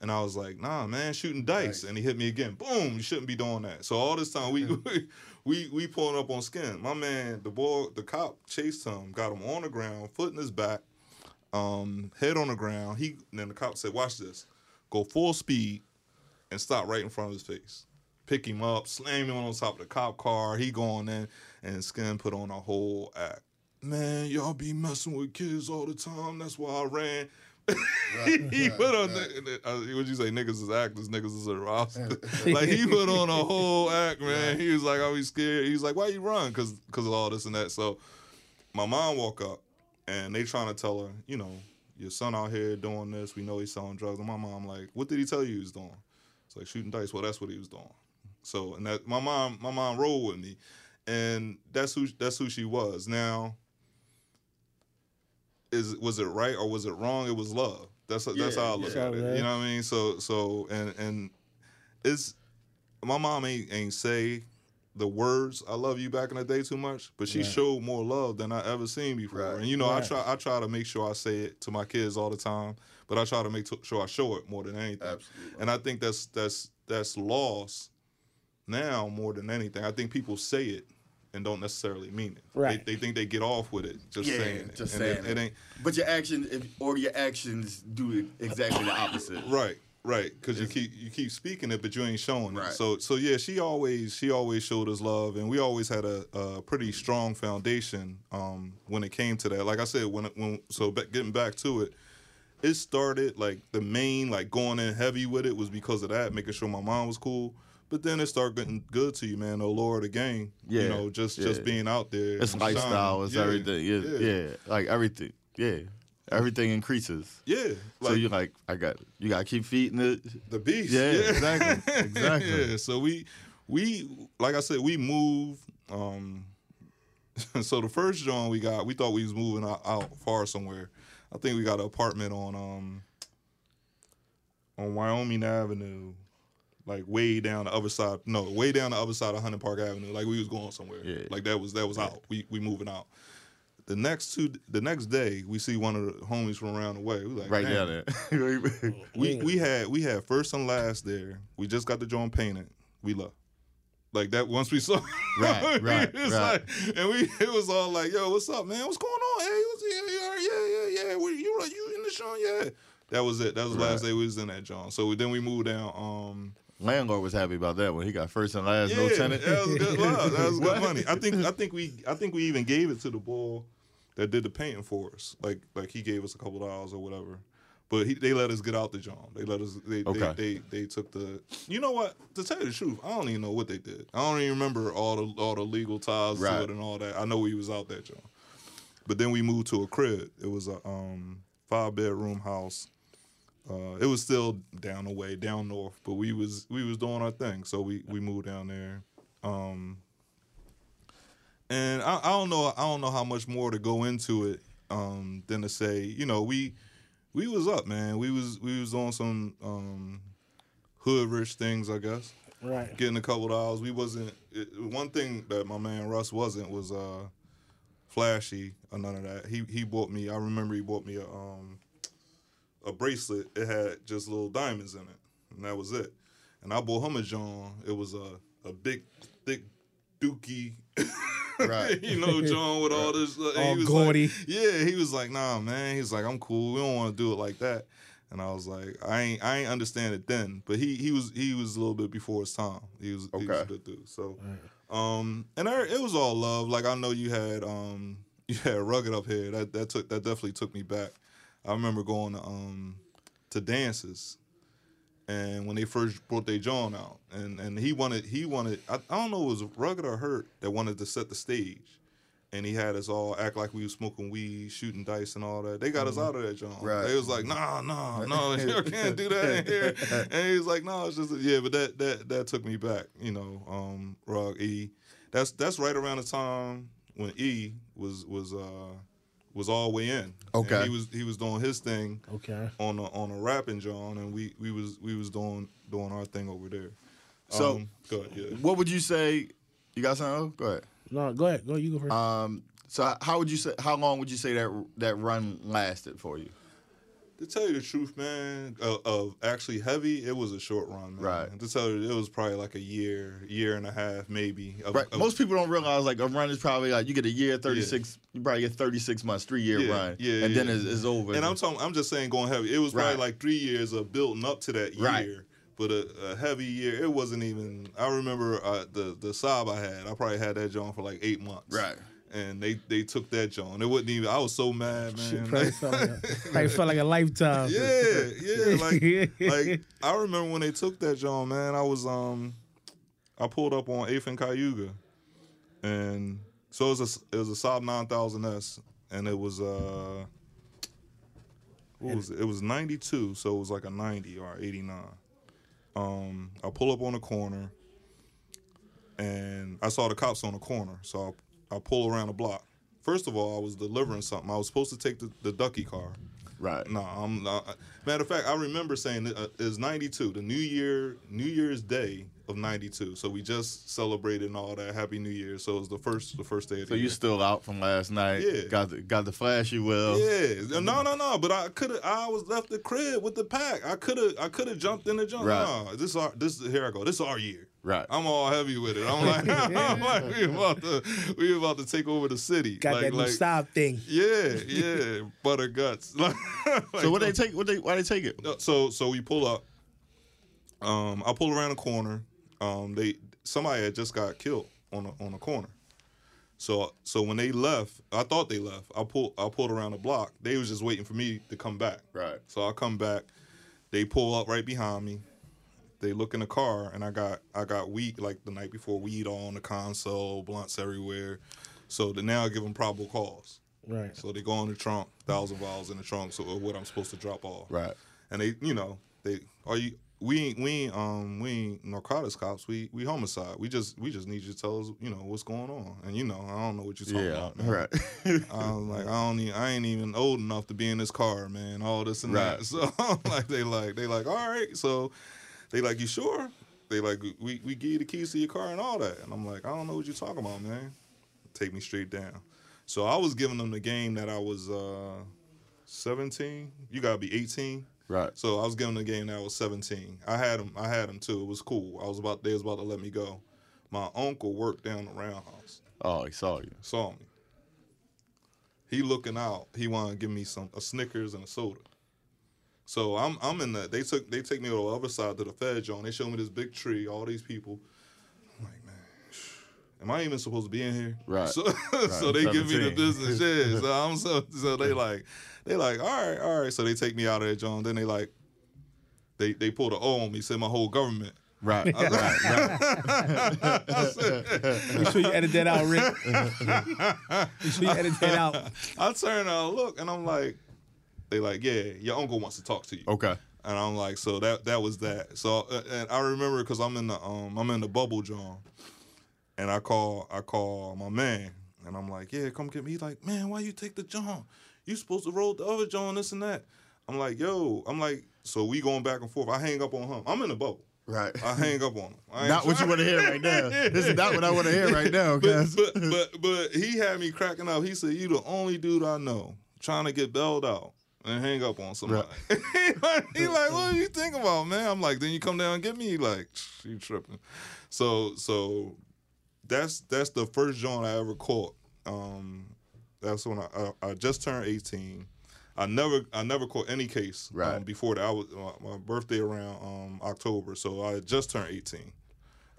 And I was like, nah, man, shooting dice. And he hit me again. Boom, you shouldn't be doing that. So all this time we we [laughs] we, we pulling up on skin. My man, the boy, the cop chased him, got him on the ground, foot in his back, um, head on the ground. He then the cop said, watch this. Go full speed and stop right in front of his face. Pick him up, slam him on top of the cop car. He going in, and Skin put on a whole act. Man, y'all be messing with kids all the time. That's why I ran. [laughs] he put on, uh, what'd you say? Niggas is actors, niggas is a roster. [laughs] like he put on a whole act, man. He was like, I was scared. He was like, why you run? Cause, cause of all this and that. So my mom woke up, and they trying to tell her, you know, your son out here doing this. We know he's selling drugs. And my mom like, what did he tell you he was doing? It's like shooting dice. Well, that's what he was doing. So and that my mom, my mom rolled with me, and that's who that's who she was. Now, is was it right or was it wrong? It was love. That's that's how I look yeah. at it. You know what I mean? So so and and it's my mom ain't ain't say the words "I love you" back in the day too much, but she Right. showed more love than I ever seen before. Right. And you know, I try I try to make sure I say it to my kids all the time, but I try to make t- sure I show it more than anything. Absolutely. And I think that's that's that's lost now more than anything. I think people say it and don't necessarily mean it. Right. They, they think they get off with it just yeah, saying it. just And saying it, it, it ain't But your action, if, or your actions, do exactly the opposite. right. Right, because you keep you keep speaking it, but you ain't showing Right. it. So so yeah, she always she always showed us love, and we always had a, a pretty strong foundation um, when it came to that. Like I said, when it- when so ba- getting back to it, it started like the main like going in heavy with it was because of that, making sure my mom was cool. But then it started getting good to you, man. The lure of the game, Yeah, you know, just yeah. just being out there. It's lifestyle. It's Yeah, everything. Yeah, yeah, like everything. Yeah, everything increases. yeah. so Like, you like, I got you. Got to keep feeding it. the beast. Yeah, exactly, [laughs] exactly. yeah. So we we like I said, we moved. Um, [laughs] so the first joint we got, we thought we was moving out, out far somewhere. I think we got an apartment on um on Wyoming Avenue, like way down the other side. No, way down the other side of Hunting Park Avenue. Like we was going somewhere. Yeah. Like that was that was out. We we moving out. The next two, the next day, we see one of the homies from around the way. We like, Right "Damn, down there. [laughs] [laughs] we we had we had first and last there. We just got the joint painted. We left. Like that once we saw [laughs] Right, right, it's right. like and we it was all like, yo, what's up, man? What's going on? Hey, what's yeah, yeah, yeah, yeah, yeah. Where, you you in the joint? Yeah. That was it. That was the last day we was in that joint. So then we moved down. Um Landlord was happy about that when he got first and last, no yeah, tenant. That was good love. That was good [laughs] money. I think I think we I think we even gave it to the boy that did the painting for us. Like like he gave us a couple dollars or whatever. But he, they let us get out the joint. They let us. They, Okay. they, they they took the. You know what? To tell you the truth, I don't even know what they did. I don't even remember all the all the legal ties Right. to it and all that. I know we was out that joint. But then we moved to a crib. It was a um, five bedroom house. Uh, it was still down the way, down north, but we was we was doing our thing. So we we moved down there. Um, and I, I don't know I don't know how much more to go into it um, than to say you know we we was up man we was we was on some um, hood rich things I guess Right. getting a couple dollars we wasn't it, one thing that my man Russ wasn't was uh, flashy or none of that he he bought me I remember he bought me a um, a bracelet it had just little diamonds in it and that was it and I bought him a John it was a a big thick dookie [laughs] Right. [laughs] you know, John with all this. Uh, All he was gaudy. Like, yeah, he was like, nah, man. He's like, I'm cool. We don't want to do it like that. And I was like, I ain't, I ain't understand it then. But he, he was, he was a little bit before his time. He was, he was a good dude. So, um, and I, it was all love. Like I know you had, um, [laughs] you had rugged up here. That that took, that definitely took me back. I remember going to, um, to dances. And when they first brought their John out, and, and he wanted he wanted I, I don't know it was rugged or hurt that wanted to set the stage, and he had us all act like we was smoking weed, shooting dice, and all that. They got us out of that John. Right. They was like, nah, nah, no, [laughs] you can't do that in here. [laughs] And he was like, no, it's just yeah. But that that that took me back, you know. Um, Rug E, that's that's right around the time when E was was uh was all the way in. And Okay. he was he was doing his thing Okay. on a on a rapping John, and we we was we was doing doing our thing over there. So- um, go ahead, yeah. What would you say? You got something? else? Go ahead. No, go ahead. Go. You go first. Um, so how would you say? How long would you say that that run lasted for you? To tell you the truth, man, uh, of actually heavy, it was a short run, man. Right. To tell you, it was probably like a year, year and a half, maybe. Of, Right. of- Most people don't realize like a run is probably like you get a year, thirty six. You probably get thirty six months, three year Yeah, run, yeah, and then it's, it's over. And I'm talking, I'm just saying going heavy. It was probably Right. like three years of building up to that year. Right. But a, a heavy year, it wasn't even. I remember uh, the the sob I had. I probably had that John for like eight months. Right. And they they took that John. It wasn't even. I was so mad, man. Shit probably [laughs] felt like, a, like, it felt like a lifetime. Yeah, yeah. [laughs] Like, like I remember when they took that John, man. I was um, I pulled up on Eighth and Cayuga, and so it was a it was a Saab nine thousand S, and it was uh, what was it? It was ninety two, so it was like a ninety or eighty nine. Um, I pull up on the corner, and I saw the cops on the corner, so I, I pull around the block. First of all, I was delivering something. I was supposed to take the, the ducky car. right. No, I'm not. Matter of fact, I remember saying uh, it's 92, the New Year, New Year's Day of 92. So we just celebrated and all that. Happy New Year. So it was the first, the first day of So the you year. still out from last night? Yeah. Got the got the flashy well. Yeah, no, no, no. But I could have. I was left the crib with the pack. I could have. I could have jumped in the jump. Right. Nah, this is our. This here I go. This is our year. Right. I'm all heavy with it. I'm [laughs] like, [laughs] I'm like, we about to, we about to take over the city. Got like, that new like, style thing. Yeah, [laughs] yeah, butter guts. Like, So what they take? What they? Why they take it? So so we pull up Um, I pull around the corner. Um, they somebody had just got killed on a, on a corner. So so when they left, I thought they left. I pulled I pulled around the block. They was just waiting for me to come back. Right. So I come back. They pull up right behind me. They look in the car, and I got I got weed like the night before, weed all on the console, blunts everywhere. So the, now I give them probable cause. Right. So they go in the trunk, thousand vials in the trunk, so what I'm supposed to drop off. Right. And they, you know, they are you. We ain't we um we ain't narcotics cops. We we homicide. We just we just need you to tell us you know what's going on. And you know I don't know what you're talking Yeah. about. Man. Right. I'm like I don't even, I ain't even old enough to be in this car, man. All this and Right. that. [laughs] So I'm like they like they like all right. So they like you sure? They like we we give you the keys to your car and all that. And I'm like I don't know what you're talking about, man. Take me straight down. So I was giving them the game that I was uh 17. You gotta be 18. Right. So I was giving the game that was 17. I had him. I had him too. It was cool. I was about. They was about to let me go. My uncle worked down the roundhouse. Oh, he saw you. Saw me. He looking out. He wanted to give me some a Snickers and a soda. So I'm I'm in the. They took they take me to the other side to the Fed zone. They show me this big tree. All these people. I'm like, man, am I even supposed to be in here? Right. So [laughs] so they give me the business. Yeah. So I'm so so they like they like all right all right. So they take me out of that John. Then they like they they pulled a O on me. Said my whole government. Right. right. Right. [laughs] Make sure you edit that out, Rick. Make sure you edit that out. I turn and I look and I'm like, they like, yeah, your uncle wants to talk to you. Okay. And I'm like, so that that was that. So uh, and I remember because I'm in the um I'm in the bubble John, and I call I call my man and I'm like, yeah, come get me. He's like, man, why you take the John? You supposed to roll the other John, this and that. I'm like, yo, I'm like, so we going back and forth. I hang up on him. I'm in the bubble. Right. I hang up on him. [laughs] Not what you want to hear right now. This is not what I want to hear right now. [laughs] but, but but but he had me cracking up. He said, "You the only dude I know trying to get bailed out and hang up on somebody." he like, [laughs] he like, "What do you think about, man?" I'm like, "Then you come down and get me." He like, "You tripping?" So so that's that's the first joint I ever caught. Um, that's when I, I I just turned 18. I never I never caught any case um, before that. I was my, my birthday around um, October, so I had just turned 18.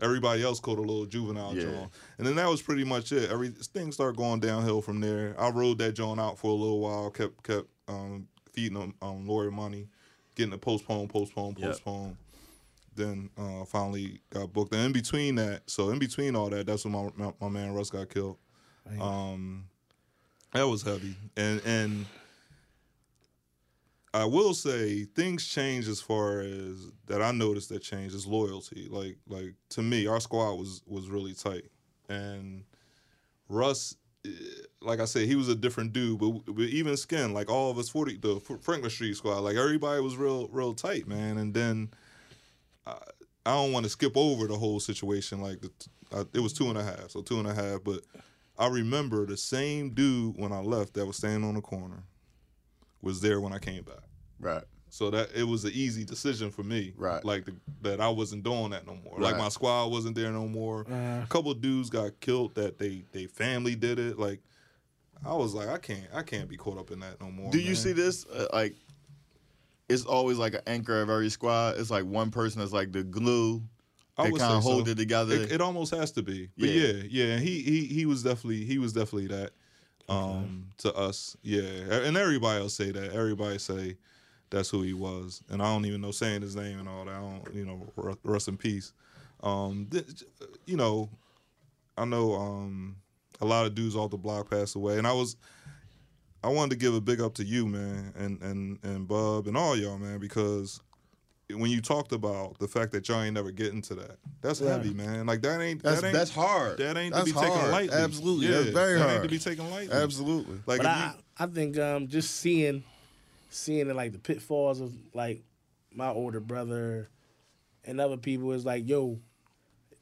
Everybody else caught a little juvenile Yeah. joint, and then that was pretty much it. Every things started going downhill from there. I rode that joint out for a little while, kept kept um, feeding them um, lawyer money, getting it postponed, postponed, Yep. Then uh, finally got booked. And in between that, so in between all that, that's when my my, my man Russ got killed. Um, that was heavy, and and I will say things change as far as that I noticed that change is loyalty. Like like to me, our squad was was really tight, and Russ, eh, like I said, he was a different dude. But, but even Skin, like all of us forty, the Franklin Street squad, like everybody was real real tight, man. And then I, I don't want to skip over the whole situation. Like the, I, it was two and a half, so two and a half. But I remember the same dude when I left that was standing on the corner was there when I came back. Right. So that it was an easy decision for me. Right. Like the, that I wasn't doing that no more. Like my squad wasn't there no more. a couple of dudes got killed that they they family did it. Like I was like, I can't I can't be caught up in that no more. Do you see this? Uh, like, it's always like an anchor of every squad. It's like one person that's like the glue. I They would kind of hold so. it together. It, it almost has to be. But Yeah. yeah, yeah, he he he was definitely he was definitely that um to us. Yeah. And everybody will say that. Everybody say that's who he was. And I don't even know saying his name and all that. I don't, you know, rest in peace. Um th- you know, I know um a lot of dudes off the block passed away and I was I wanted to give a big up to you, man, and and and Bub and all y'all, man, because when you talked about the fact that y'all ain't never getting to that, that's Right. heavy, man. Like that ain't That's that ain't, that's hard. That ain't that's to be taken hard. lightly. Absolutely. yeah, that's very that hard. ain't to be taken lightly. Absolutely. Like But if I, I think um, just seeing, seeing the, like the pitfalls of like my older brother and other people is like, yo,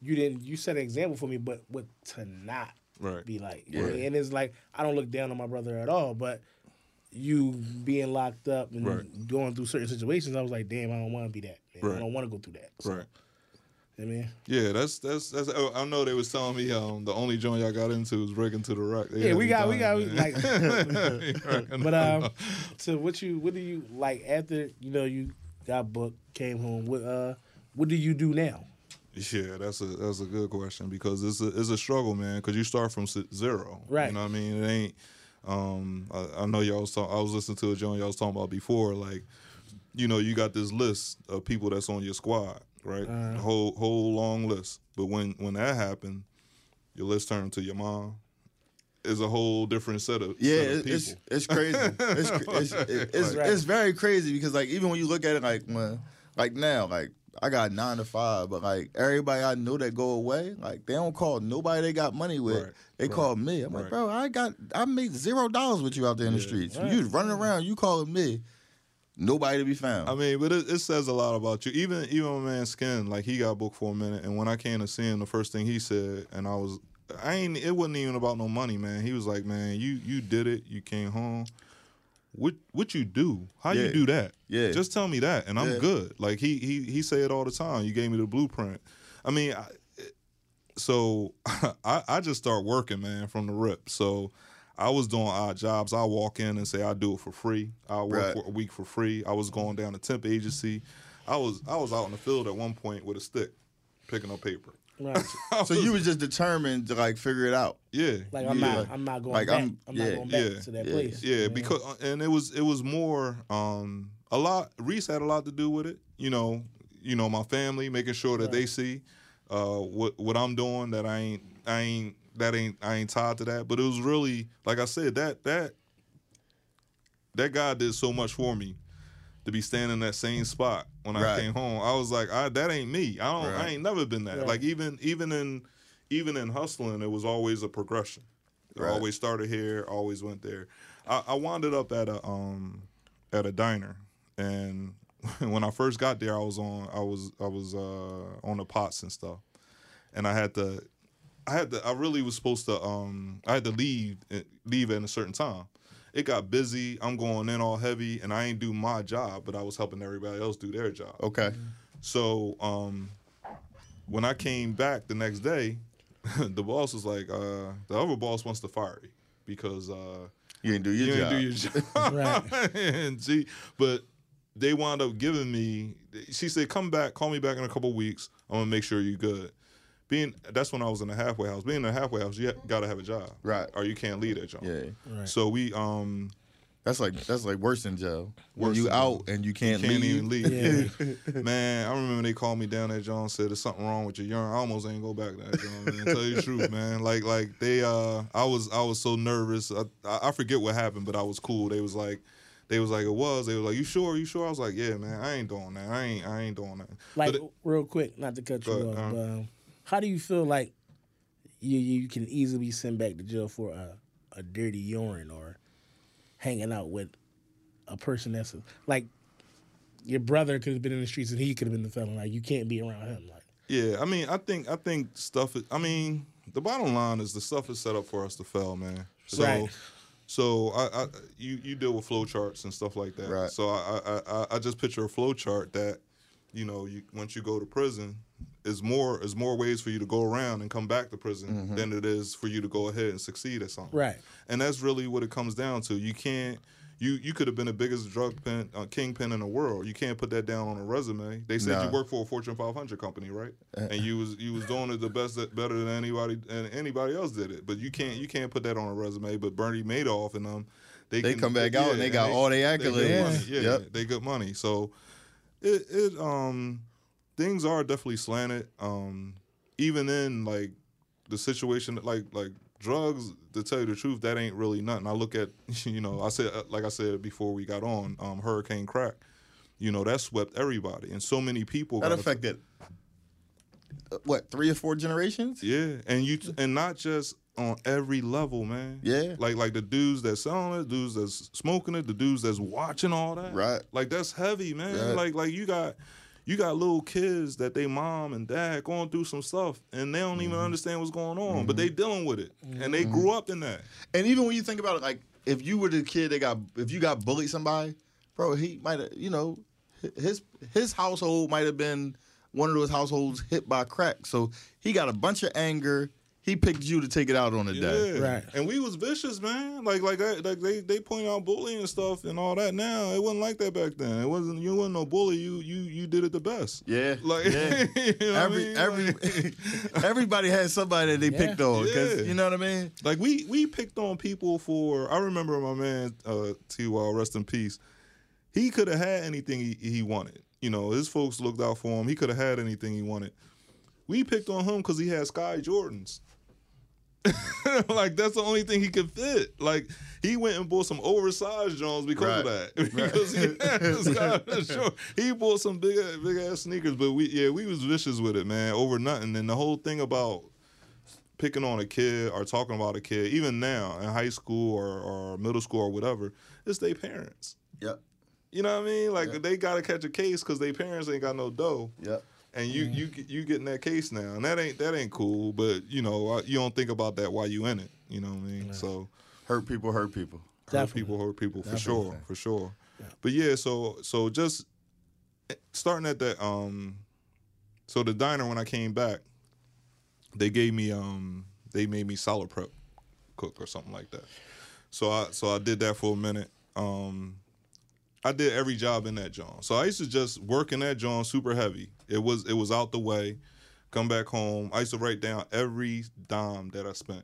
you didn't, you set an example for me, but what to not Right. be like. You know what I mean? And it's like I don't look down on my brother at all, but you being locked up and Right. going through certain situations, I was like, damn, I don't want to be that. Right. I don't want to go through that. So, you, right. I mean, Yeah, that's that's that's. oh, I know they was telling me um the only joint y'all got into was breaking to the rock. They yeah, we got, we got, we, man. like, [laughs] [laughs] but um, so what you, what do you like after you know you got booked, came home? What uh, What do you do now? Yeah, that's a that's a good question because it's a it's a struggle, man. Because you start from zero, Right. You know what I mean? It ain't. Um, I, I know y'all was talk, I was listening to a John y'all was talking about before, like, you know, you got this list of people that's on your squad, right? Uh-huh. Whole whole long list. But when when that happened, your list turned to your mom. Is a whole different set of Yeah, set of it's people. it's crazy. It's cra- [laughs] it's, it's, Right. it's very crazy because like even when you look at it like when like now like I got nine to five, but like everybody I know that go away, like they don't call nobody they got money with. Right, They right, call me. I'm right. like, bro, I got I made zero dollars with you out there in the Yeah. streets. You running around, you calling me, nobody to be found. I mean, but it, it says a lot about you. Even even my man Skin, like he got booked for a minute, and when I came to see him, the first thing he said, and I was, I ain't. It wasn't even about no money, man. He was like, man, you you did it. You came home. What what you do? How Yeah. you do that? Yeah. Just tell me that, and I'm Yeah. good. Like he he he say it all the time. You gave me the blueprint. I mean, I, so [laughs] I, I just start working, man, from the rip. So I was doing odd jobs. I walk in and say I do it for free. I work Right. for a week for free. I was going down to temp agency. I was I was out in the field at one point with a stick, picking up paper. Right. [laughs] so you was just determined to like figure it out. Yeah, Like I'm Yeah. not I'm not going Like, back. I'm- I'm, yeah, not going back yeah, to that yeah. place. Yeah, because and it was it was more um a lot Reese had a lot to do with it. You know, you know, my family, making sure that they see uh what what I'm doing that I ain't I ain't that ain't I ain't tied to that. But it was really like I said, that that that guy did so much for me to be standing in that same spot when I came home. I was like, I, that ain't me. I don't I ain't never been that. Right. Like even even in even in hustling, it was always a progression. I always started here, always went there. I, I wound up at a um at a diner, and [laughs] when I first got there, I was on I was I was uh, on the pots and stuff, and I had to I had to I really was supposed to um I had to leave leave at a certain time. It got busy. I'm going in all heavy, and I ain't do my job, but I was helping everybody else do their job. Okay. So um, when I came back the next day, [laughs] the boss was like, uh, the other boss wants to fire you because uh, You didn't do your you job. didn't do your job. [laughs] Right. and she, but they wound up giving me. She said, "Come back, call me back in a couple weeks. I'm gonna make sure you're good." Being that's when I was in the halfway house. Being in the halfway house, you got to have a job, Right. Or you can't leave that job. yeah. Right. So we um That's like that's like worse than jail. When Worse you than out jail. and you can't, can't leave. even leave. Yeah. [laughs] Man, I remember they called me down at John said there's something wrong with your urine. I almost ain't go back to that, John, man. Tell you the truth, [laughs] man. Like like they uh I was I was so nervous. I, I I forget what happened, but I was cool. They was like they was like it was. They was like, You sure? You sure? I was like, Yeah, man, I ain't doing that. I ain't I ain't doing that. Like it- real quick, not to cut you off, ahead, uh-huh. But how do you feel like you you can easily be sent back to jail for a, a dirty urine or hanging out with a person that's a, like your brother could have been in the streets and he could have been the felon. Like you can't be around him. Like Yeah, I mean, I think I think stuff. Is, I mean, the bottom line is the stuff is set up for us to fail, man. So, Right. so I, I you you deal with flow charts and stuff like that. Right. So I I, I I just picture a flow chart that, you know, you once you go to prison, is more is more ways for you to go around and come back to prison than it is for you to go ahead and succeed at something. Right. And that's really what it comes down to. You can't. You, you could have been the biggest drug pen, uh, kingpin in the world. You can't put that down on a resume. They said Nah. you work for a Fortune 500 company, right? and you was you was doing it the best, that, better than anybody and anybody else did it. But you can't you can't put that on a resume. But Bernie Madoff and them, they, They can- come back out and they got all their good accolades. money. Yeah, they good money. So it it um things are definitely slanted. Um, even in like the situation like like drugs to tell you the truth that ain't really nothing i look at [laughs] you know i said uh, like i said before we got on um hurricane crack you know that swept everybody and so many people That affected uh, what three or four generations? yeah and you and not just on every level man Yeah. like like the dudes that's selling it dudes that's smoking it the dudes that's watching all that Right. like that's heavy man Right. like like you got you got little kids that they mom and dad going through some stuff and they don't even Mm-hmm. understand what's going on but they dealing with it and they grew up in that And even when you think about it, like if you were the kid that got if you got bullied somebody, bro, he might have you know his his household might have been one of those households hit by crack. So he got a bunch of anger. He picked you to take it out on a day. Right. And we was vicious, man. Like like I, like they they point out bullying and stuff and all that. Now it wasn't like that back then. It wasn't. You wasn't no bully. You you you did it the best. Yeah, Like yeah. [laughs] you know what I every mean? every Like- everybody had somebody that they Yeah. picked on. 'cause Yeah. you know what I mean. Like we we picked on people for. I remember my man uh, T. Wild, rest in peace. He could have had anything he, he wanted. You know, his folks looked out for him. He could have had anything he wanted. We picked on him because he had Sky Jordans. [laughs] like that's the only thing he could fit. Like he went and bought some oversized Jones because of that. [laughs] because he had [laughs] the Sky He bought some big big ass sneakers. But we yeah we was vicious with it, man, over nothing. And the whole thing about picking on a kid or talking about a kid, even now in high school or, or middle school or whatever, it's their parents. Yep. You know what I mean? Like Yeah. they gotta catch a case because their parents ain't got no dough, Yep. And you you you getting that case now, and that ain't that ain't cool. But you know uh, you don't think about that while you in it. You know what I mean? So Hurt people, hurt people. hurt people hurt people for Definitely. sure, for sure. But yeah, so so just eh, starting at that um, so the diner when I came back, they gave me um they made me salad prep cook or something like that. So I so I did that for a minute. Um, I did every job in that John. So I used to just work in that John super heavy. It was it was out the way. Come back home. I used to write down every dime that I spent.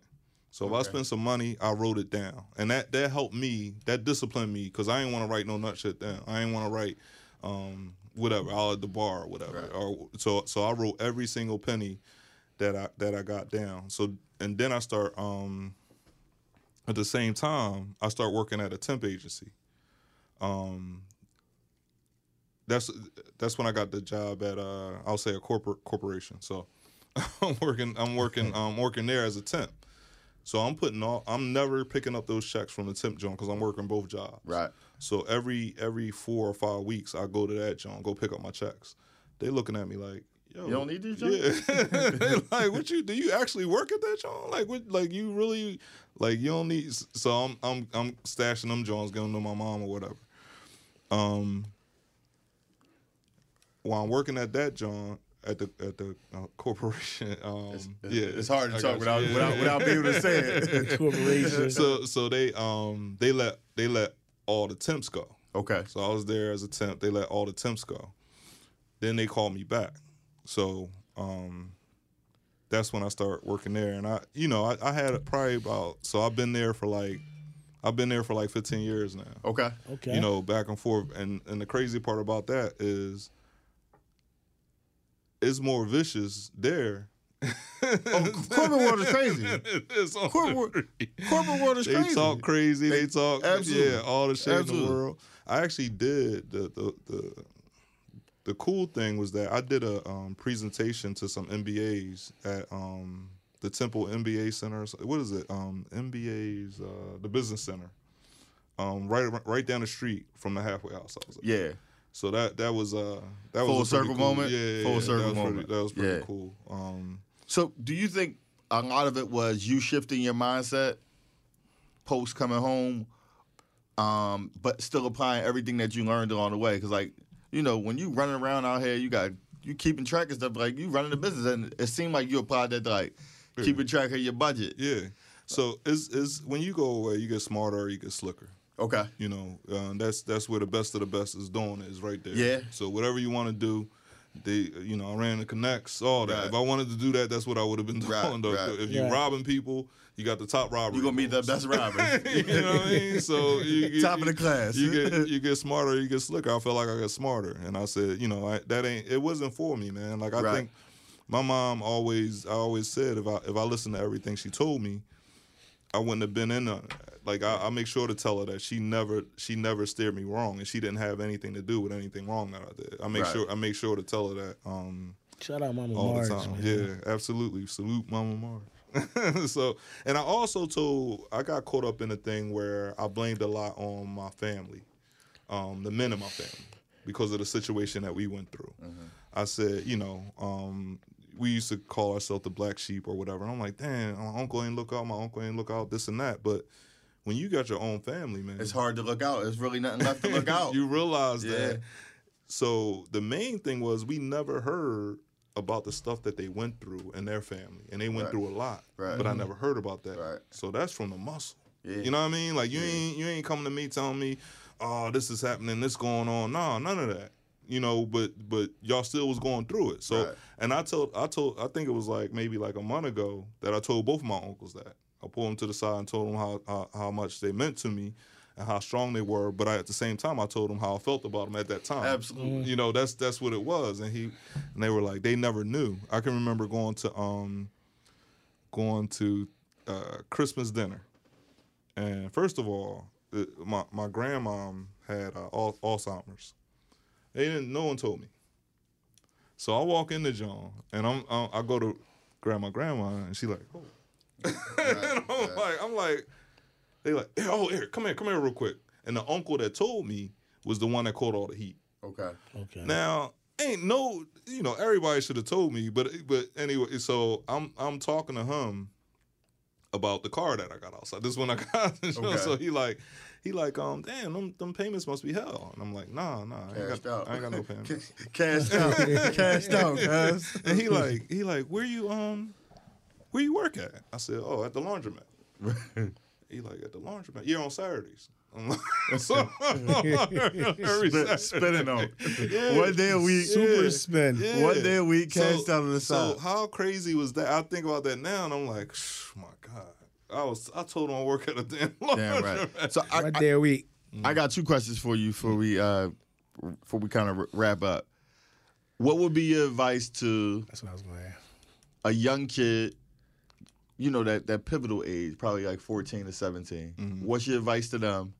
So if I spent some money, I wrote it down, and that that helped me. That disciplined me because I didn't want to write no nut shit down. I didn't want to write um, whatever out at the bar or whatever. Or so so I wrote every single penny that I that I got down. So and then I start um, at the same time I start working at a temp agency. Um, that's that's when I got the job at uh, I'll say a corporate corporation. So [laughs] I'm working I'm working I'm working there as a temp. So I'm putting all I'm never picking up those checks from the temp joint because I'm working both jobs. Right. So every every four or five weeks I go to that joint, go pick up my checks. They looking at me like, yo, You don't need these Yeah. [laughs] [laughs] like what you do you actually work at that joint? Like what like you really like you don't need so I'm I'm I'm stashing them joints, giving them to my mom or whatever. Um while I'm working at that joint at the at the uh, corporation, [laughs] um, yeah, It's hard to I talk without. Yeah. without without being able to say it. [laughs] Corporation. so so they um they let they let all the temps go. okay. So I was there as a temp. They let all the temps go. Then they called me back. So um that's when I started working there. And I you know, I, I had probably about so I've been there for like I've been there for like 15 years now. Okay. okay. You know, back and forth. And and the crazy part about that is it's more vicious there. [laughs] [laughs] Corporate world is crazy. Corporate, corporate world is they crazy. talk crazy. They, They- talk absolutely. yeah, all the shit in the world. I actually did the the the the cool thing was that I did a um, presentation to some MBAs at um, the Temple MBA Center. What is it? Um, MBA's uh, the Business Center. Um, right right down the street from the halfway house. I was at. Yeah. So that that was uh that Full was a circle cool, moment? Yeah, yeah, Full yeah, circle that moment. Pretty, that was pretty Yeah. cool. Um, So, do you think a lot of it was you shifting your mindset post coming home, um, but still applying everything that you learned along the way? Because, like, you know, when you running around out here, you got you keeping track of stuff. Like, you running the business, and it seemed like you applied that to like keeping track of your budget. yeah. So it's, it's when you go away, you get smarter, you get slicker. Okay. You know, uh, that's that's where the best of the best is doing is right there. Yeah. So whatever you want to do, they you know I ran the connects, all that. Right. If I wanted to do that, that's what I would have been [laughs] doing. Right, though. right. If you're Yeah. robbing people, you got the top robber. You're gonna be the best robber. [laughs] you know what I mean? So you [laughs] get, Top of the class. You get you get smarter, you get slicker. I felt like I got smarter, and I said, you know, I, that ain't it wasn't for me, man. Like I Right. think my mom always I always said if I if I listened to everything she told me, I wouldn't have been in on it. Like I, I make sure to tell her that she never she never steered me wrong, and she didn't have anything to do with anything wrong that I did. I make Right. sure I make sure to tell her that. Um, Shout out Mama all Marge, the time. man. Yeah, absolutely. Salute Mama Marge. [laughs] so, and I also told I got caught up in a thing where I blamed a lot on my family, um, the men in my family, because of the situation that we went through. I said, you know, um, we used to call ourselves the black sheep or whatever. And I'm like, damn, my uncle ain't look out, my uncle ain't look out, this and that. But when you got your own family, man, It's hard to look out. There's really nothing left to look [laughs] out. you realize Yeah. that. So the main thing was we never heard about the stuff that they went through in their family, and they went Right. through a lot. Right. But I mm-hmm. never heard about that. Right. So that's from the muscle. Yeah. You know what I mean? Like you ain't you ain't coming to me telling me, oh, this is happening, this going on. Nah, none of that. You know, but but y'all still was going through it. So Right. and I told I told I think it was like maybe like a month ago that I told both of my uncles that. I pulled them to the side and told them how, how how much they meant to me and how strong they were. But I, at the same time, I told them how I felt about them at that time. Absolutely. You know, that's that's what it was. And he and they were like, they never knew. I can remember going to um going to uh, Christmas dinner. And first of all, it, my my grandmom had uh, Alzheimer's. They didn't. No one told me. So I walk into John, and I'm, i I go to grab my grandma, and she like, oh. [laughs] and I'm like, I'm like, they like, "Here, oh, here, come here, come here, real quick. And the uncle that told me was the one that caught all the heat. Okay. Okay. Now, ain't no, you know, everybody should have told me, but but anyway, so I'm I'm talking to him about the car that I got outside. This one I [laughs] got. Okay. So he like he like um damn them, them payments must be hell. And I'm like nah nah I ain't got, out. I ain't got no [laughs] payments. Cashed out. [laughs] Cashed out, guys. and he like he like where you um where you work at? I said oh at the laundromat. he like at the laundromat. Yeah on Saturdays. I'm like, so, every Spin, spinning on. Yeah. One day a week. Super Yeah. spin. Yeah. One day a week, cashed out on the So how crazy was that? I think about that now, and I'm like, my God. I was I told him I work at a damn [laughs] Damn right. So I, Right I, there a week. I got two questions for you before we uh before we kind of wrap up. What would be your advice to That's what I was going to ask. a young kid? You know that that pivotal age, probably like fourteen to 17 Mm-hmm. What's your advice to them?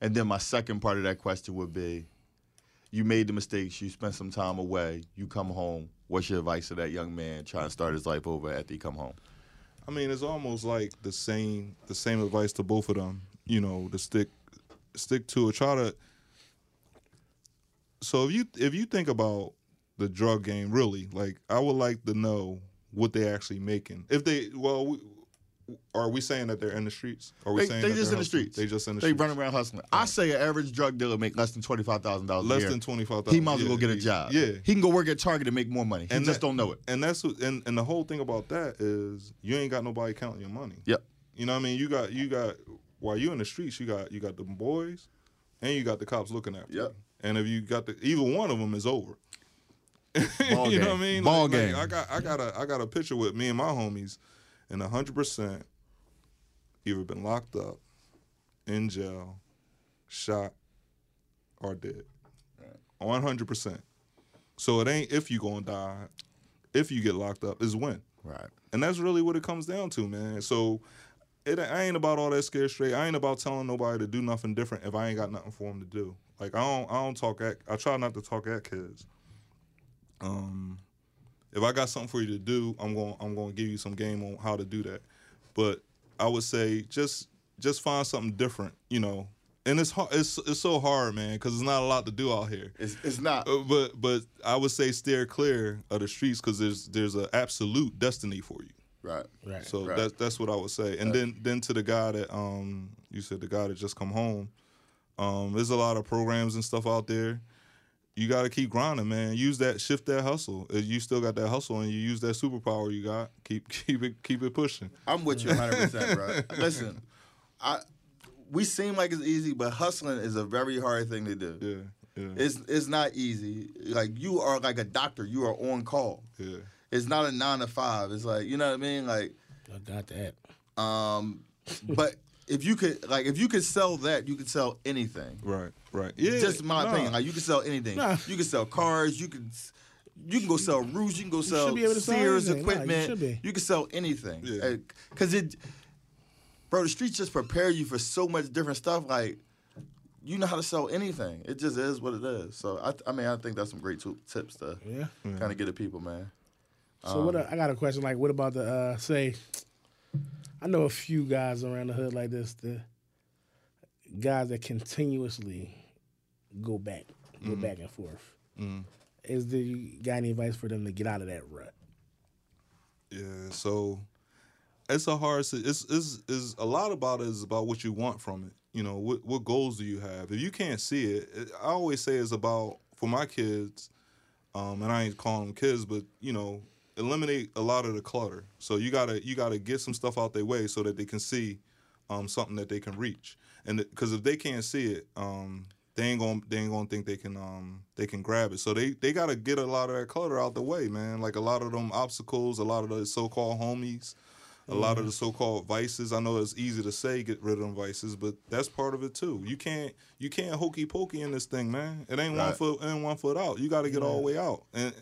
And then my second part of that question would be, you made the mistakes, you spent some time away, you come home. What's your advice to that young man trying to start his life over after he come home? I mean, it's almost like the same the same advice to both of them. You know, to stick stick to it. Try to. So if you if you think about the drug game, really, like I would like to know what they actually making. If they well, we, are we saying that they're in the streets? Are we They, saying they just in the streets. They just in the streets. They streets. running around hustling. I say an average drug dealer make less than twenty five thousand dollars. Less than twenty five He thousand. might as well go get a job. Yeah, he can go work at Target and make more money. He And just that- don't know it. And that's what, and, and the whole thing about that is you ain't got nobody counting your money. Yep. You know what I mean? You got you got while you in the streets, you got you got the boys, and you got the cops looking after you. Yep. And if you got the either one of them is over. Ball [laughs] you know what I mean? Ball Like- like, game. I got I got a I got a picture with me and my homies, and hundred percent either been locked up, in jail, shot, or dead. One hundred percent. So it ain't if you gonna die, if you get locked up, is when. Right. And that's really what it comes down to, man. So it I ain't about all that scared straight. I ain't about telling nobody to do nothing different if I ain't got nothing for them to do. Like I don't I don't talk at I try not to talk at kids. Um if I got something for you to do, I'm going I'm going to give you some game on how to do that. But I would say just just find something different, you know. And it's hard, it's it's so hard, man, cuz there's not a lot to do out here. It's it's not. Uh, but but I would say steer clear of the streets because there's there's an absolute destiny for you. Right. Right. So Right. that's that's what I would say. And then then to the guy that um you said the guy that just come home, um there's a lot of programs and stuff out there. You got to keep grinding, man. Use that shift that hustle. If you still got that hustle and you use that superpower you got, keep [laughs] keep it keep it pushing. I'm with you 100, percent bro. [laughs] Listen, I we seem like it's easy, but hustling is a very hard thing to do. Yeah. Yeah. It's it's not easy. Like you are like a doctor. You are on call. yeah. It's not a nine to five. It's like you know what I mean. Like, I got that. um, but if you could like if you could sell that, you could sell anything. Right. Right. Yeah. Just my nah. opinion. Like you can sell anything. Nah. You can sell cars. You can you can go sell roofs. You can go sell should be able to sell Sears. Nah, you equipment. you can sell anything. Yeah. Because it, bro, the streets just prepare you for so much different stuff. Like you know how to sell anything. It just is what it is. So I, I mean, I think that's some great tu- tips to Yeah. kind of get at people, man. So what? I got a question. Like, what about the uh, say? I know a few guys around the hood like this. The guys that continuously go back, go back and forth. Is there you got any advice for them to get out of that rut? Yeah, so it's a hard. It's is is a lot about it is about what you want from it. You know, what what goals do you have? If you can't see it, it I always say it's about for my kids. um, and I ain't calling them kids, but you know, eliminate a lot of the clutter. So you gotta you gotta get some stuff out their way so that they can see um, something that they can reach. And because if they can't see it, um, they ain't gonna they ain't gonna think they can um, they can grab it. So they they gotta get a lot of that clutter out the way, man. Like a lot of them obstacles, a lot of the so-called homies. A lot of the so-called vices. I know it's easy to say get rid of them vices, but that's part of it too. You can't you can't hokey pokey in this thing, man. It ain't one foot in, one foot out. You got to get all the way out. And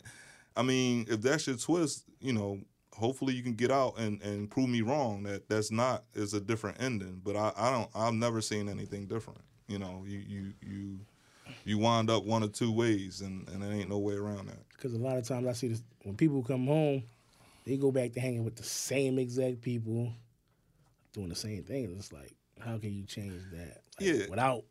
I mean, if that's your twist, you know, hopefully you can get out and, and prove me wrong that that's not is a different ending. But I, I don't I've never seen anything different. You know, you you you you wind up one or two ways, and and there ain't no way around that. Because a lot of times I see this when people come home, they go back to hanging with the same exact people, doing the same thing. It's like, how can you change that? Like, Yeah. Without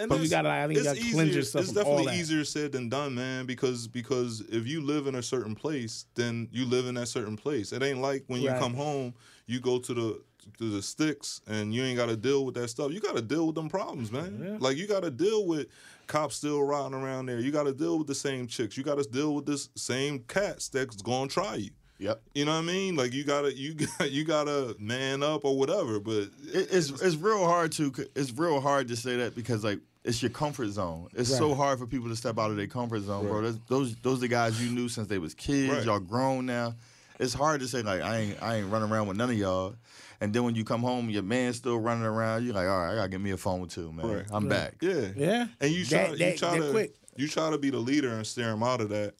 And But you it's- gotta- I think you gotta cleanse easier- yourself It's from all definitely that. easier said than done, man. Because because if you live in a certain place, then you live in that certain place. It ain't like when you Right. come home, you go to the to the sticks and you ain't got to deal with that stuff. You got to deal with them problems, man. Yeah. Like you got to deal with cops still riding around there. You got to deal with the same chicks. You got to deal with this same cats that's gonna try you. Yep. You know what I mean? Like you gotta you [laughs] got you gotta man up or whatever. But It, it's it's real hard to it's real hard to say that because like it's your comfort zone. It's so hard for people to step out of their comfort zone, bro. That's, those those the guys you knew since they was kids. Right. Y'all grown now. It's hard to say like I ain't I ain't running around with none of y'all. And then when you come home, your man's still running around. You're like, all right, I gotta get me a phone too, man. Right. I'm back. Yeah. Yeah. And you try That- you try that to quick. you try to be the leader and steer them out of that.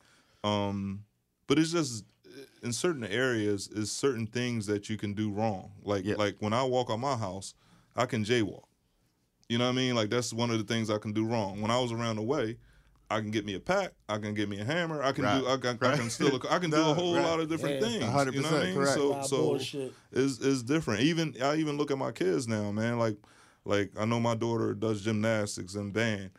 Um but it's just in certain areas is certain things that you can do wrong. Like Yeah. like when I walk out my house, I can jaywalk. You know what I mean? Like that's one of the things I can do wrong. When I was around the way, I can get me a pack. I can get me a hammer. I can Right. do. I can, I can still. I can do a [laughs] whole right. lot of different Yeah. things. A hundred You know what I percent, mean? correct. So, so bullshit. is is different. Even I even look at my kids now, man. Like like I know my daughter does gymnastics and band.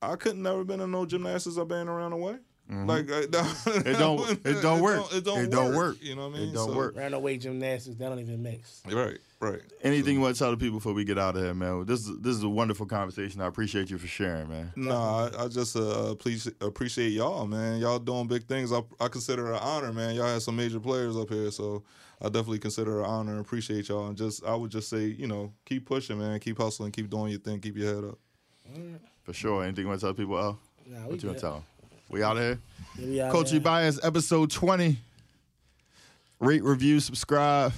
I couldn't never been in no gymnastics or band around the way. Like I, [laughs] It don't- it don't work. It don't, It don't work. You know what I mean? It don't work. Round away gymnastics, that don't even mix. Right, right. Anything you want to tell the people before we get out of here, man? This is this is a wonderful conversation. I appreciate you for sharing, man. No, I, I just uh, appreciate appreciate y'all, man. Y'all doing big things. I, I consider it an honor, man. Y'all had some major players up here, so I definitely consider it an honor and appreciate y'all. And just I would just say, you know, keep pushing, man. Keep hustling. Keep doing your thing. Keep your head up. For sure. Anything you want to tell people? Oh, Nah, we what you want to tell them? We out here. Yeah, we out Culture there. Bias, episode 20. Rate, review, subscribe.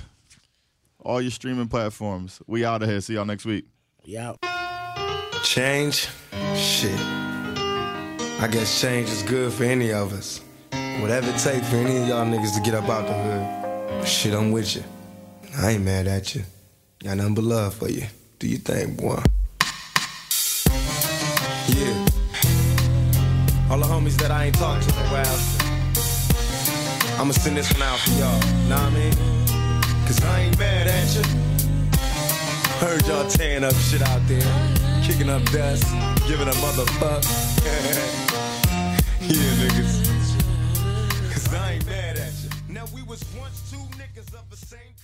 All your streaming platforms. We out of here. See y'all next week. We out. Change? Shit. I guess change is good for any of us. Whatever it takes for any of y'all niggas to get up out the hood. Shit, I'm with you. I ain't mad at you. Got nothing but love for you. Do you think, boy? Yeah. All the homies that I ain't talked to in a while. I'ma send this one out for y'all. Know what I mean? Cause I ain't mad at you. Heard y'all tearing up shit out there. Kicking up dust. Giving a motherfuck. [laughs] yeah, niggas. Cause I ain't mad at you. Now we was once two niggas of the same